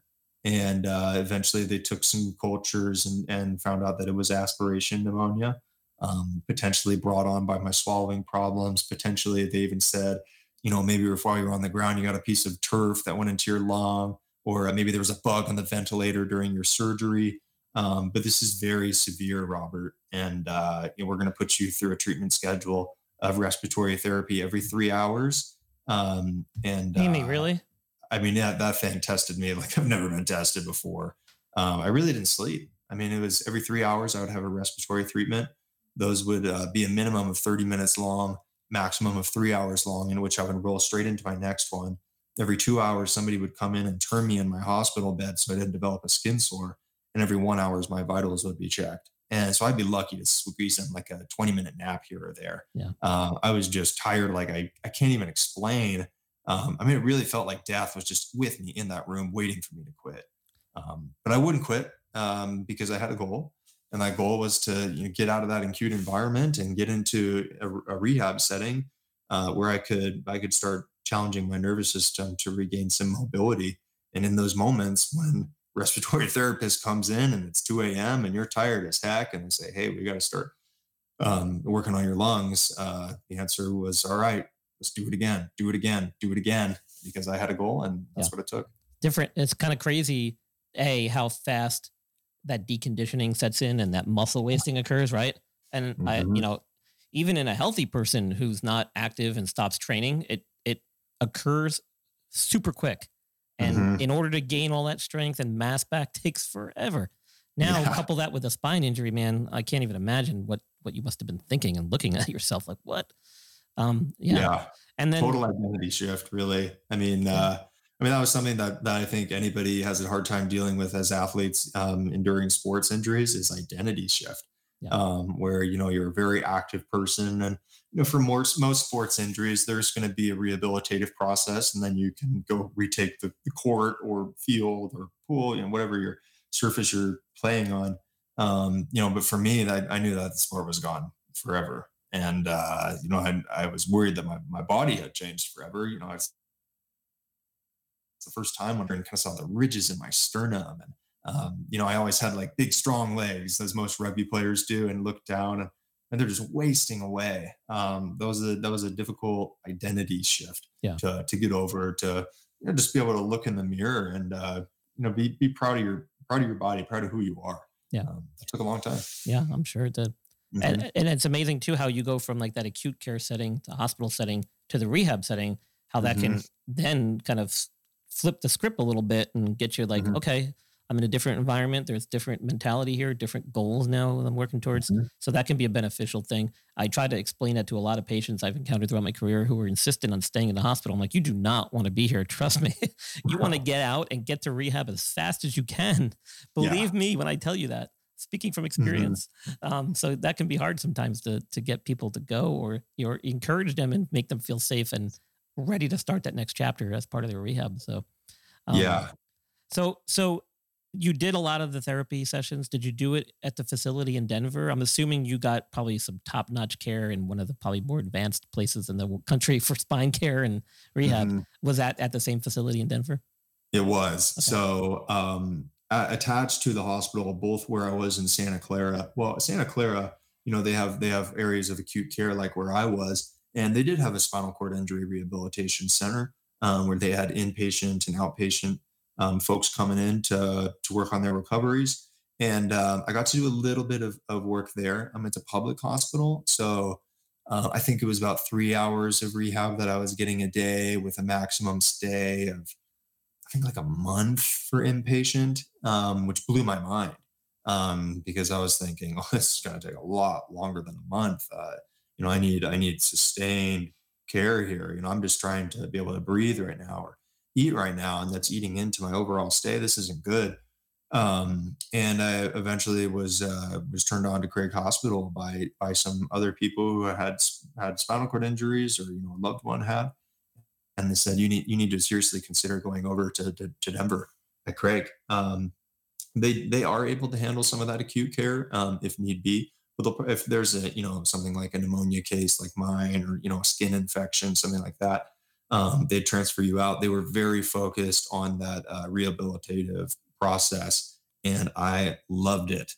And uh, eventually they took some cultures and, and found out that it was aspiration pneumonia, um, potentially brought on by my swallowing problems. Potentially, they even said, you know, maybe while you were on the ground, you got a piece of turf that went into your lung, or maybe there was a bug on the ventilator during your surgery. Um, but this is very severe, Robert. And uh, you know, we're going to put you through a treatment schedule of respiratory therapy every three hours um, and Amy, uh, really? I mean, that, that thing tested me like I've never been tested before. Um, I really didn't sleep. I mean, it was every three hours I would have a respiratory treatment. Those would uh, be a minimum of 30 minutes long, maximum of three hours long, in which I would roll straight into my next one. Every two hours, somebody would come in and turn me in my hospital bed so I didn't develop a skin sore. And every one hours, my vitals would be checked. And so I'd be lucky to squeeze in like a 20 minute nap here or there. Yeah. Uh, I was just tired. Like I, I can't even explain. Um, I mean, it really felt like death was just with me in that room waiting for me to quit. Um, but I wouldn't quit um, because I had a goal. And that goal was to you know, get out of that acute environment and get into a, a rehab setting uh, where I could I could start challenging my nervous system to regain some mobility. And in those moments when respiratory therapist comes in and it's 2 a.m. and you're tired as heck and they say, hey, we got to start um, working on your lungs, uh, the answer was, all right, let's do it again, do it again, do it again, because I had a goal and that's yeah. what it took. Different. It's kind of crazy, A, how fast that deconditioning sets in and that muscle wasting occurs, right? And mm-hmm. I, you know, even in a healthy person who's not active and stops training, it it occurs super quick. And mm-hmm. in order to gain all that strength and mass back takes forever. Now yeah. couple that with a spine injury, man, I can't even imagine what what you must have been thinking and looking at yourself like what. Um, yeah. yeah. And then total identity shift, really. I mean, yeah. uh, I mean that was something that that I think anybody has a hard time dealing with as athletes um, enduring sports injuries is identity shift. Yeah. Um, where you know you're a very active person and you know for most most sports injuries there's going to be a rehabilitative process and then you can go retake the, the court or field or pool you know whatever your surface you're playing on. Um, you know, but for me, that I knew that the sport was gone forever. And uh, you know, I, I was worried that my, my body had changed forever. You know, it's the first time when I kind of saw the ridges in my sternum. And um, you know, I always had like big, strong legs, as most rugby players do, and look down and, and they're just wasting away. Um, that was a that was a difficult identity shift yeah. to to get over, to you know, just be able to look in the mirror and uh, you know be be proud of your proud of your body, proud of who you are. Yeah. Um, it took a long time. Yeah, I'm sure it did. Mm-hmm. And, and it's amazing too how you go from like that acute care setting, the hospital setting to the rehab setting, how that mm-hmm. can then kind of flip the script a little bit and get you like, mm-hmm. okay, I'm in a different environment. There's different mentality here, different goals now that I'm working towards. Mm-hmm. So that can be a beneficial thing. I try to explain that to a lot of patients I've encountered throughout my career who are insistent on staying in the hospital. I'm like, you do not want to be here. Trust me. you want to get out and get to rehab as fast as you can. Believe yeah. me when I tell you that. Speaking from mm-hmm. experience, mm-hmm. um, so that can be hard sometimes to to get people to go or you know, encourage them and make them feel safe and ready to start that next chapter as part of their rehab. So, um, yeah. So, so you did a lot of the therapy sessions. Did you do it at the facility in Denver? I'm assuming you got probably some top notch care in one of the probably more advanced places in the country for spine care and rehab. Mm-hmm. Was that at the same facility in Denver? It was. Okay. So, um, attached to the hospital, both where I was in Santa Clara. Well, Santa Clara, you know, they have they have areas of acute care like where I was, and they did have a spinal cord injury rehabilitation center um, where they had inpatient and outpatient um, folks coming in to, to work on their recoveries. And uh, I got to do a little bit of, of work there. I'm at a public hospital. So uh, I think it was about three hours of rehab that I was getting a day with a maximum stay of, think, like a month for inpatient, um, which blew my mind um, because I was thinking, oh, this is going to take a lot longer than a month. Uh, you know, I need I need sustained care here. You know, I'm just trying to be able to breathe right now or eat right now and that's eating into my overall stay this isn't good um, and i eventually was uh, was turned on to craig hospital by by some other people who had had spinal cord injuries or you know a loved one had and they said you need you need to seriously consider going over to to, to denver at craig um, they they are able to handle some of that acute care um, if need be but if there's a you know something like a pneumonia case like mine or you know a skin infection something like that um, they'd transfer you out. They were very focused on that uh, rehabilitative process, and I loved it,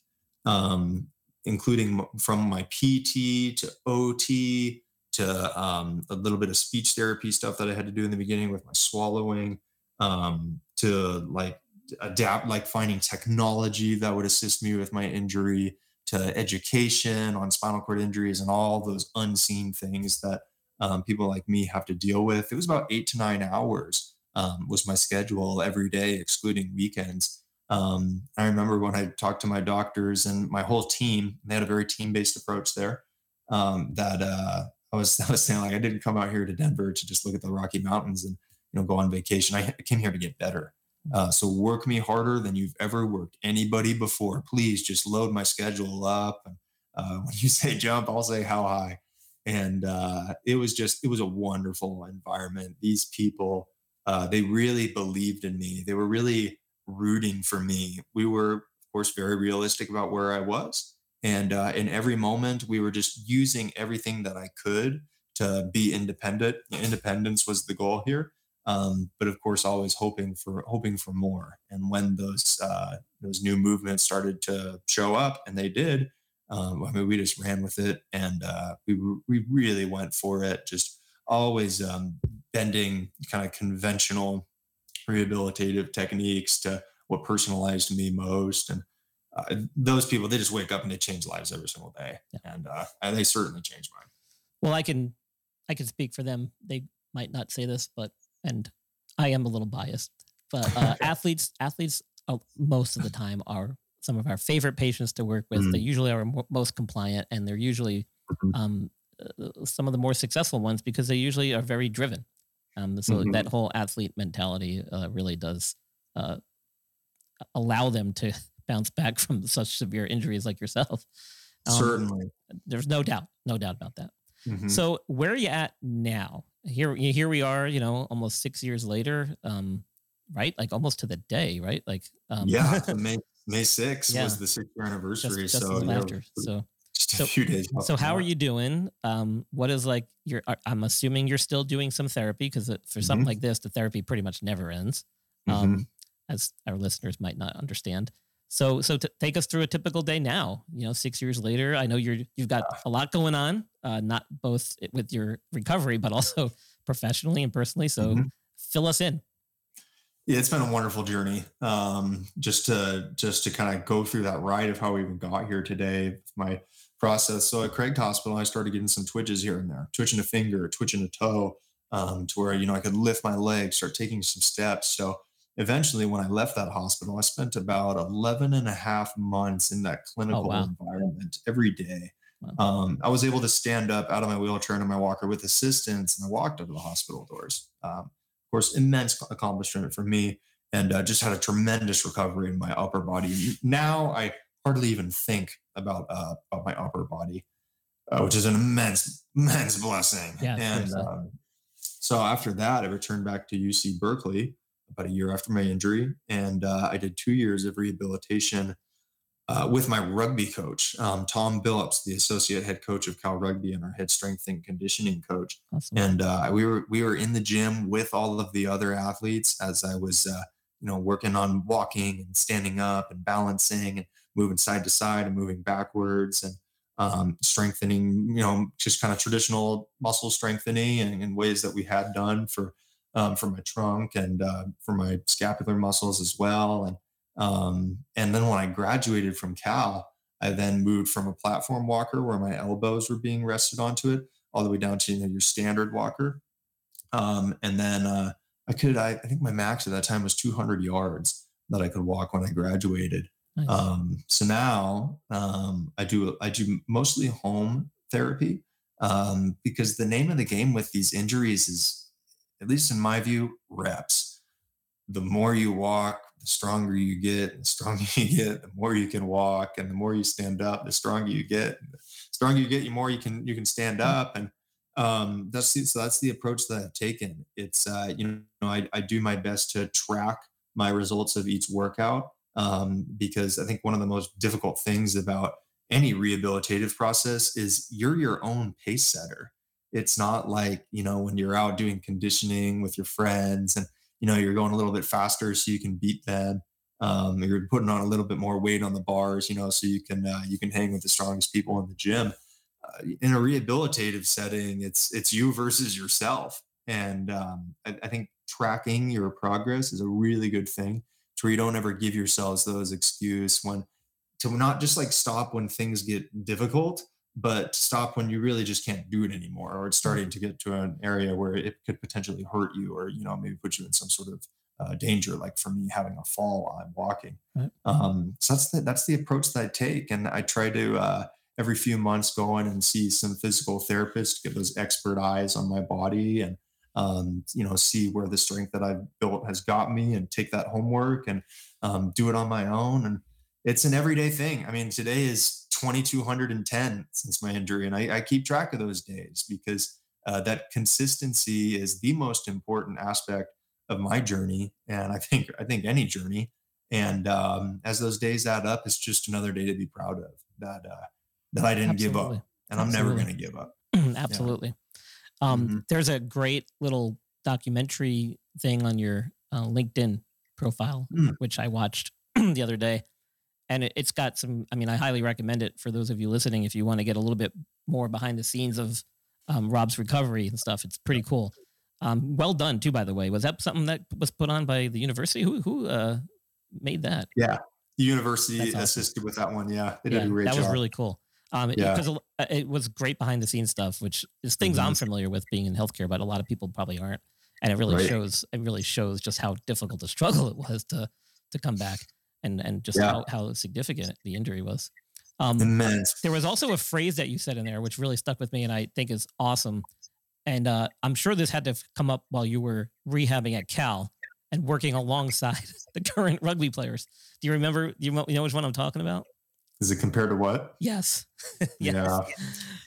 um, including from my PT to OT to um, a little bit of speech therapy stuff that I had to do in the beginning with my swallowing, um, to like adapt, like finding technology that would assist me with my injury, to education on spinal cord injuries and all those unseen things that um, people like me have to deal with. It was about eight to nine hours um, was my schedule every day, excluding weekends. Um, I remember when I talked to my doctors and my whole team, they had a very team-based approach there. Um, that uh, I was I was saying like I didn't come out here to Denver to just look at the Rocky Mountains and you know go on vacation. I came here to get better. Uh, so work me harder than you've ever worked anybody before. Please just load my schedule up. And uh, when you say jump, I'll say how high and uh, it was just it was a wonderful environment these people uh, they really believed in me they were really rooting for me we were of course very realistic about where i was and uh, in every moment we were just using everything that i could to be independent independence was the goal here um, but of course always hoping for hoping for more and when those uh, those new movements started to show up and they did um, I mean, we just ran with it, and uh, we we really went for it. Just always um, bending kind of conventional rehabilitative techniques to what personalized me most, and uh, those people they just wake up and they change lives every single day, yeah. and uh, and they certainly change mine. Well, I can I can speak for them. They might not say this, but and I am a little biased, but uh, athletes athletes uh, most of the time are some of our favorite patients to work with. Mm. They usually are most compliant, and they're usually mm-hmm. um, uh, some of the more successful ones because they usually are very driven. Um, so mm-hmm. that whole athlete mentality uh, really does uh, allow them to bounce back from such severe injuries like yourself. Um, Certainly, there's no doubt, no doubt about that. Mm-hmm. So where are you at now? Here, here we are. You know, almost six years later. Um, right, like almost to the day. Right, like um, yeah, May May sixth yeah. was the six year anniversary. Just, just so yeah, after, so just a so, few days. So how are you doing? Um, what is like your? I'm assuming you're still doing some therapy because for something mm-hmm. like this, the therapy pretty much never ends. Um, mm-hmm. as our listeners might not understand. So, so to take us through a typical day now. You know, six years later, I know you're you've got a lot going on, uh, not both with your recovery, but also professionally and personally. So, mm-hmm. fill us in. Yeah, it's been a wonderful journey. Um, just to just to kind of go through that ride of how we even got here today. My process. So at Craig Hospital, I started getting some twitches here and there, twitching a finger, twitching a toe, um, to where you know I could lift my leg, start taking some steps. So eventually when I left that hospital, I spent about 11 and a half months in that oh, clinical oh, wow. environment every day. Wow. Um, I was able to stand up out of my wheelchair and my walker with assistance, and I walked out of the hospital doors. Um, of course, immense accomplishment for me, and uh, just had a tremendous recovery in my upper body. Now I hardly even think about uh, about my upper body, uh, which is an immense immense blessing. Yeah, and um, so after that, I returned back to UC Berkeley about a year after my injury, and uh, I did two years of rehabilitation uh, with my rugby coach, um, Tom Billups, the associate head coach of Cal Rugby and our head strength and conditioning coach. Awesome. And uh, we were we were in the gym with all of the other athletes as I was, uh, you know, working on walking and standing up and balancing and moving side to side and moving backwards and um, strengthening, you know, just kind of traditional muscle strengthening and in ways that we had done for um, for my trunk and uh, for my scapular muscles as well. And um, and then when I graduated from Cal, I then moved from a platform walker where my elbows were being rested onto it, all the way down to you know, your standard walker. Um, and then uh, I could, I, I, think my max at that time was 200 yards that I could walk when I graduated. Nice. Um, so now um, I do I do mostly home therapy um, because the name of the game with these injuries is at least in my view, reps. The more you walk, the stronger you get. The stronger you get, the more you can walk, and the more you stand up, the stronger you get. The stronger you get, the more you can you can stand mm. up, and um, that's the, so that's the approach that I've taken. It's uh, you know I, I do my best to track my results of each workout um, because I think one of the most difficult things about any rehabilitative process is you're your own pace setter it's not like you know when you're out doing conditioning with your friends and you know you're going a little bit faster so you can beat them um, you're putting on a little bit more weight on the bars you know so you can uh, you can hang with the strongest people in the gym uh, in a rehabilitative setting it's it's you versus yourself. And um, I, I, think tracking your progress is a really good thing to where you don't ever give yourselves those excuse when to not just like stop when things get difficult but stop when you really just can't do it anymore or it's mm-hmm. starting to get to an area where it could potentially hurt you or you know maybe put you in some sort of uh, danger like for me having a fall while i'm walking right. um, so that's the that's the approach that i take and i try to uh, every few months go in and see some physical therapist to get those expert eyes on my body and um, you know see where the strength that i've built has got me and take that homework and um, do it on my own and it's an everyday thing i mean today is 2210 since my injury and I, I keep track of those days because uh, that consistency is the most important aspect of my journey and i think i think any journey and um, as those days add up it's just another day to be proud of that uh, that i didn't Absolutely. give up and i'm never going to give up Absolutely. Yeah. Um, mm-hmm. There's a great little documentary thing on your uh, LinkedIn profile, mm. which I watched the other day and it, has got some. I mean, I highly recommend it for those of you listening if you want to get a little bit more behind the scenes of um, Rob's recovery and stuff. It's pretty cool. Um, well done too, by the way. Was that something that was put on by the university? Who who uh, made that? Yeah, the university awesome. assisted with that one. Yeah, they yeah, did a great that job. was really cool. Um, yeah. because it, it, was great behind the scenes stuff, which is things mm-hmm. I'm familiar with being in healthcare, but a lot of people probably aren't. and it really right. shows it really shows just how difficult a struggle it was to to come back and and just yeah. how, how significant the injury was. Um, Immense. There was also a phrase that you said in there which really stuck with me, and I think is awesome. And uh, I'm sure this had to come up while you were rehabbing at Cal and working alongside the current rugby players. Do you remember? You know which one I'm talking about? Is it compared to what? Yes. yes. Yeah.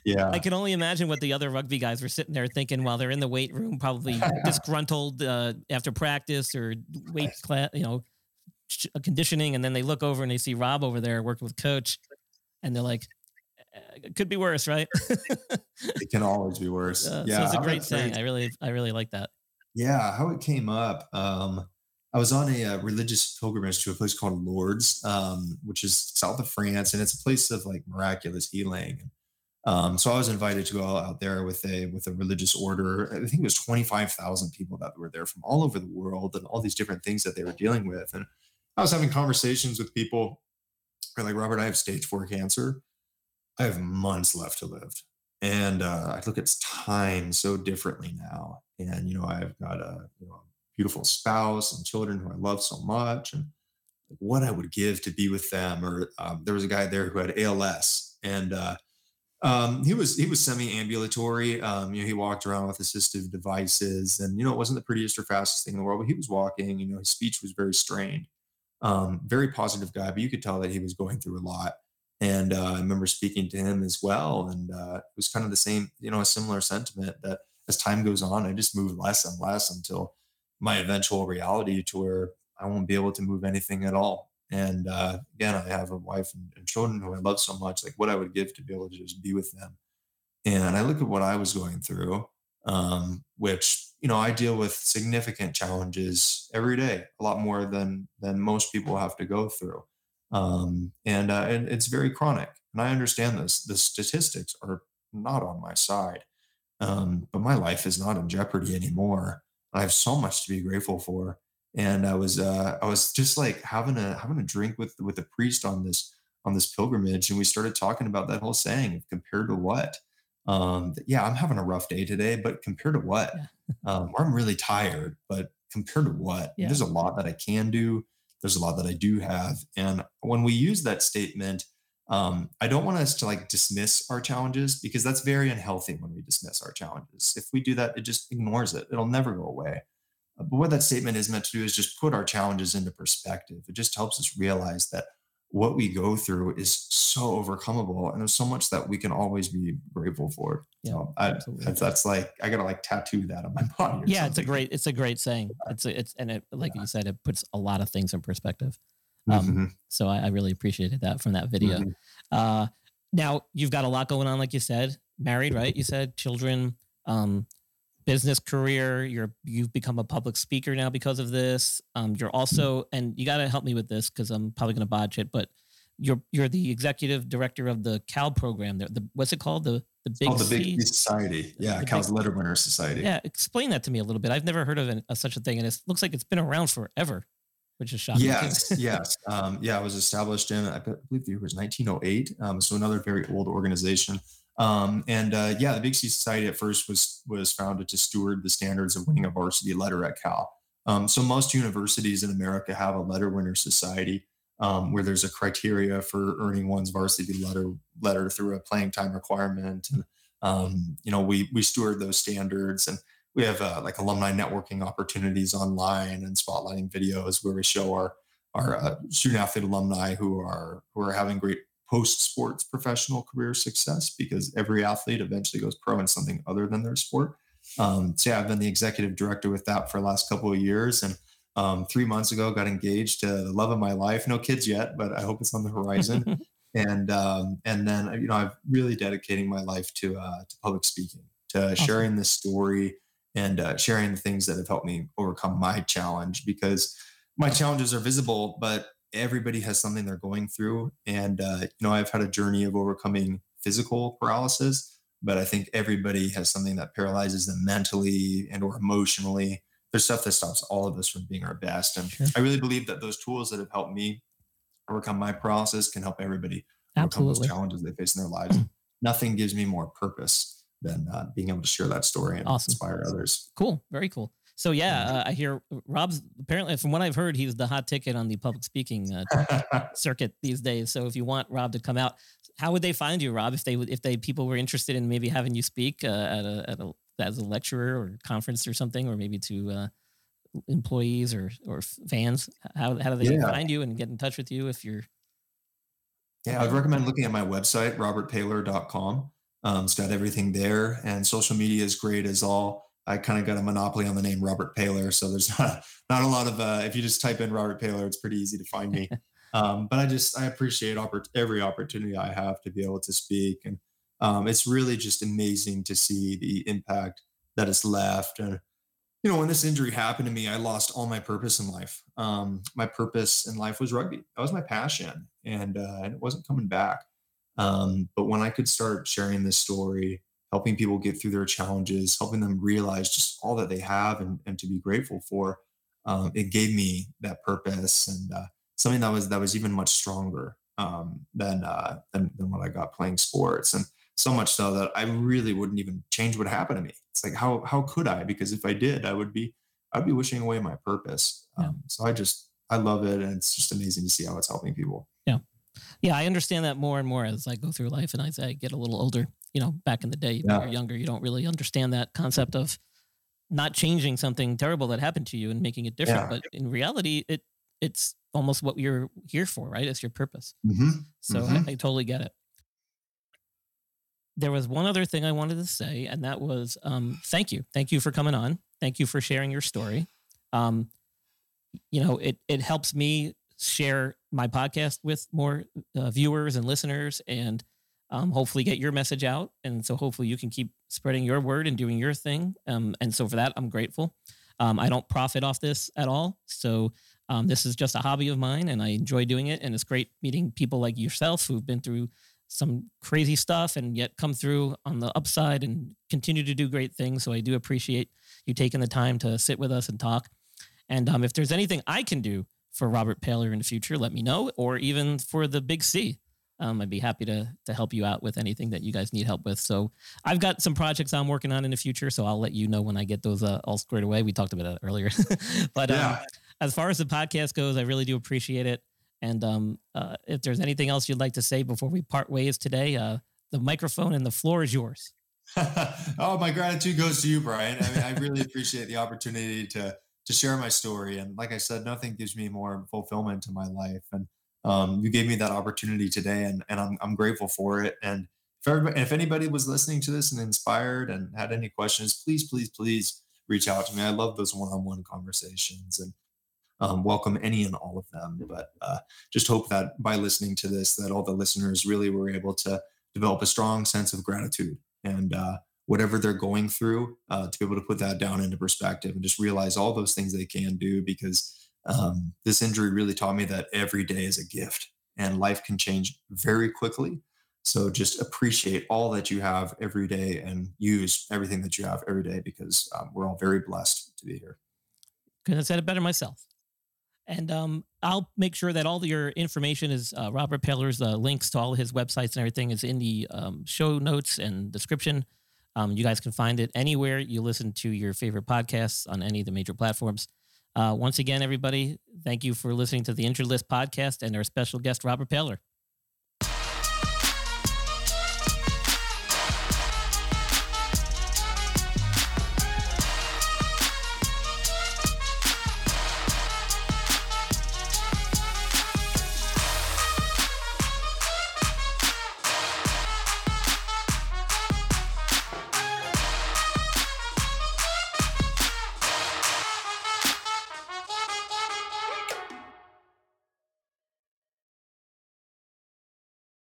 Yeah. I can only imagine what the other rugby guys were sitting there thinking while they're in the weight room, probably disgruntled uh, after practice or weight class, you know, conditioning. And then they look over and they see Rob over there working with coach and they're like, eh, it could be worse, right? it can always be worse. Uh, yeah. So it's a great saying. I really, I really like that. Yeah. How it came up. Um, I was on a, a, uh, religious pilgrimage to a place called Lourdes, um, which is south of France, and it's a place of like miraculous healing. Um, so I was invited to go out there with a with a religious order. I think it was twenty five thousand people that were there from all over the world, and all these different things that they were dealing with. And I was having conversations with people. They're like, Robert, I have stage four cancer. I have months left to live, and uh, I look at time so differently now. And you know, I've got a you know beautiful spouse and children who I love so much, and what I would give to be with them. Or um, there was a guy there who had ALS, and uh, um, he was he was semi-ambulatory. Um, you know, he walked around with assistive devices, and you know, it wasn't the prettiest or fastest thing in the world, but he was walking. You know, his speech was very strained. Um, very positive guy, but you could tell that he was going through a lot. And uh, I remember speaking to him as well, and uh, it was kind of the same, you know, a similar sentiment that as time goes on, I just move less and less until my eventual reality to where I won't be able to move anything at all. And uh, again, I have a wife and, and, children who I love so much, like what I would give to be able to just be with them. And I look at what I was going through, um, which, you know, I deal with significant challenges every day, a lot more than, than most people have to go through. Um, and, uh, and it's very chronic. And I understand this. The statistics are not on my side. Um, but my life is not in jeopardy anymore. I have so much to be grateful for. And I was uh, I was just like having a having a drink with with a priest on this on this pilgrimage, and we started talking about that whole saying compared to what. Um, yeah, I'm having a rough day today, but compared to what? Yeah. um, or I'm really tired, but compared to what? Yeah. There's a lot that I can do. There's a lot that I do have, and when we use that statement, um, I don't want us to like dismiss our challenges because that's very unhealthy when we dismiss our challenges. If we do that, it just ignores it. It'll never go away. But what that statement is meant to do is just put our challenges into perspective. It just helps us realize that what we go through is so overcomable and there's so much that we can always be grateful for. Yeah, so I, that's, that's, like I gotta like tattoo that on my body. Yeah, it's a great it's a great saying. It's a, it's and it like yeah. you said, it puts a lot of things in perspective. Um, mm-hmm. So I, I, really appreciated that from that video. Mm-hmm. Uh, now you've got a lot going on, like you said, married, right? You said children, um, business career. You're you've become a public speaker now because of this. Um, you're also, and you got to help me with this because I'm probably going to botch it, but you're you're the executive director of the Cal program. The, the what's it called? The the big oh, the Big C Society. Yeah, the Cal's big, Letter Winner Society. Yeah, explain that to me a little bit. I've never heard of an, such a thing, and it looks like it's been around forever which is shocking. Yes, yes, um, yeah. It was established in I believe the year was 1908. Um, so another very old organization. Um, and uh, yeah, the Big C Society at first was was founded to steward the standards of winning a varsity letter at Cal. Um, so most universities in America have a letter winner society um, where there's a criteria for earning one's varsity letter letter through a playing time requirement. And um, you know, we we steward those standards and we have uh, like alumni networking opportunities online and spotlighting videos where we show our our uh, student athlete alumni who are who are having great post sports professional career success because every athlete eventually goes pro in something other than their sport. Um, so yeah, I've been the executive director with that for the last couple of years, and um, three months ago got engaged to the love of my life. No kids yet, but I hope it's on the horizon. and um, and then you know I'm really dedicating my life to uh, to public speaking, to awesome. sharing this story and uh, sharing the things that have helped me overcome my challenge because my challenges are visible, but everybody has something they're going through. And, uh, you know, I've had a journey of overcoming physical paralysis, but I think everybody has something that paralyzes them mentally and or emotionally. There's stuff that stops all of us from being our best. And sure. I really believe that those tools that have helped me overcome my paralysis can help everybody overcome those challenges they face in their lives. Nothing gives me more purpose than uh, being able to share that story and awesome. inspire others. Cool. Very cool. So yeah, uh, I hear Rob's apparently from what I've heard, he's the hot ticket on the public speaking uh, circuit these days. So if you want Rob to come out, how would they find you, Rob? If they if they people were interested in maybe having you speak uh, at a at a as a lecturer or conference or something, or maybe to uh, employees or or fans, how how do they yeah. find you and get in touch with you if you're? Yeah, I'd recommend looking at my website, robertpaylor.com. Um, it's got everything there, and social media is great as all. I kind of got a monopoly on the name Robert Paylor, so there's not, not a lot of. Uh, if you just type in Robert Paylor, it's pretty easy to find me. um, but I just I appreciate oppor- every opportunity I have to be able to speak, and um, it's really just amazing to see the impact that it's left. And you know, when this injury happened to me, I lost all my purpose in life. Um, my purpose in life was rugby. That was my passion, and uh, and it wasn't coming back. Um, but when I could start sharing this story, helping people get through their challenges, helping them realize just all that they have and, and to be grateful for, um, it gave me that purpose and uh, something that was that was even much stronger um, than, uh, than than what I got playing sports. And so much so that I really wouldn't even change what happened to me. It's like how how could I? Because if I did, I would be I'd be wishing away my purpose. Um, yeah. So I just I love it, and it's just amazing to see how it's helping people. Yeah, I understand that more and more as I go through life and as I get a little older. You know, back in the day, yeah. you're younger, you don't really understand that concept of not changing something terrible that happened to you and making it different. Yeah. But in reality, it it's almost what you're here for, right? It's your purpose. Mm-hmm. So mm-hmm. I, I totally get it there was one other thing I wanted to say, and that was um, thank you. Thank you for coming on. Thank you for sharing your story. Um, you know, it it helps me share my podcast with more uh, viewers and listeners, and um, hopefully get your message out. And so hopefully you can keep spreading your word and doing your thing. Um, and so for that, I'm grateful. Um, I don't profit off this at all, so um, this is just a hobby of mine, and I enjoy doing it. And it's great meeting people like yourself who've been through some crazy stuff and yet come through on the upside and continue to do great things. So I do appreciate you taking the time to sit with us and talk. And um, if there's anything I can do for Robert Paylor in the future, let me know, or even for the Big C. Um, I'd be happy to to help you out with anything that you guys need help with. So I've got some projects I'm working on in the future, so I'll let you know when I get those uh, all squared away. We talked about that earlier, but um, yeah. um, as far as the podcast goes, I really do appreciate it. And um, uh, if there's anything else you'd like to say before we part ways today, uh, the microphone and the floor is yours. oh, my gratitude goes to you, Brian. I mean, I really appreciate the opportunity to to share my story. And like I said, nothing gives me more fulfillment in my life. And um, you gave me that opportunity today, and and I'm I'm grateful for it. And if if anybody was listening to this and inspired and had any questions, please, please, please reach out to me. I love those one-on-one conversations, and um, welcome any and all of them. But uh, just hope that by listening to this, that all the listeners really were able to develop a strong sense of gratitude and uh, whatever they're going through, uh, to be able to put that down into perspective and just realize all those things they can do because um, this injury really taught me that every day is a gift and life can change very quickly. So just appreciate all that you have every day and use everything that you have every day because um, we're all very blessed to be here. Couldn't have said it better myself. And um, I'll make sure that all your information is uh, Robert Paylor's uh, links to all his websites and everything is in the um, show notes and description. Um, you guys can find it anywhere you listen to your favorite podcasts on any of the major platforms. Uh, once again, everybody, thank you for listening to the Injured List podcast and our special guest, Robert Paylor.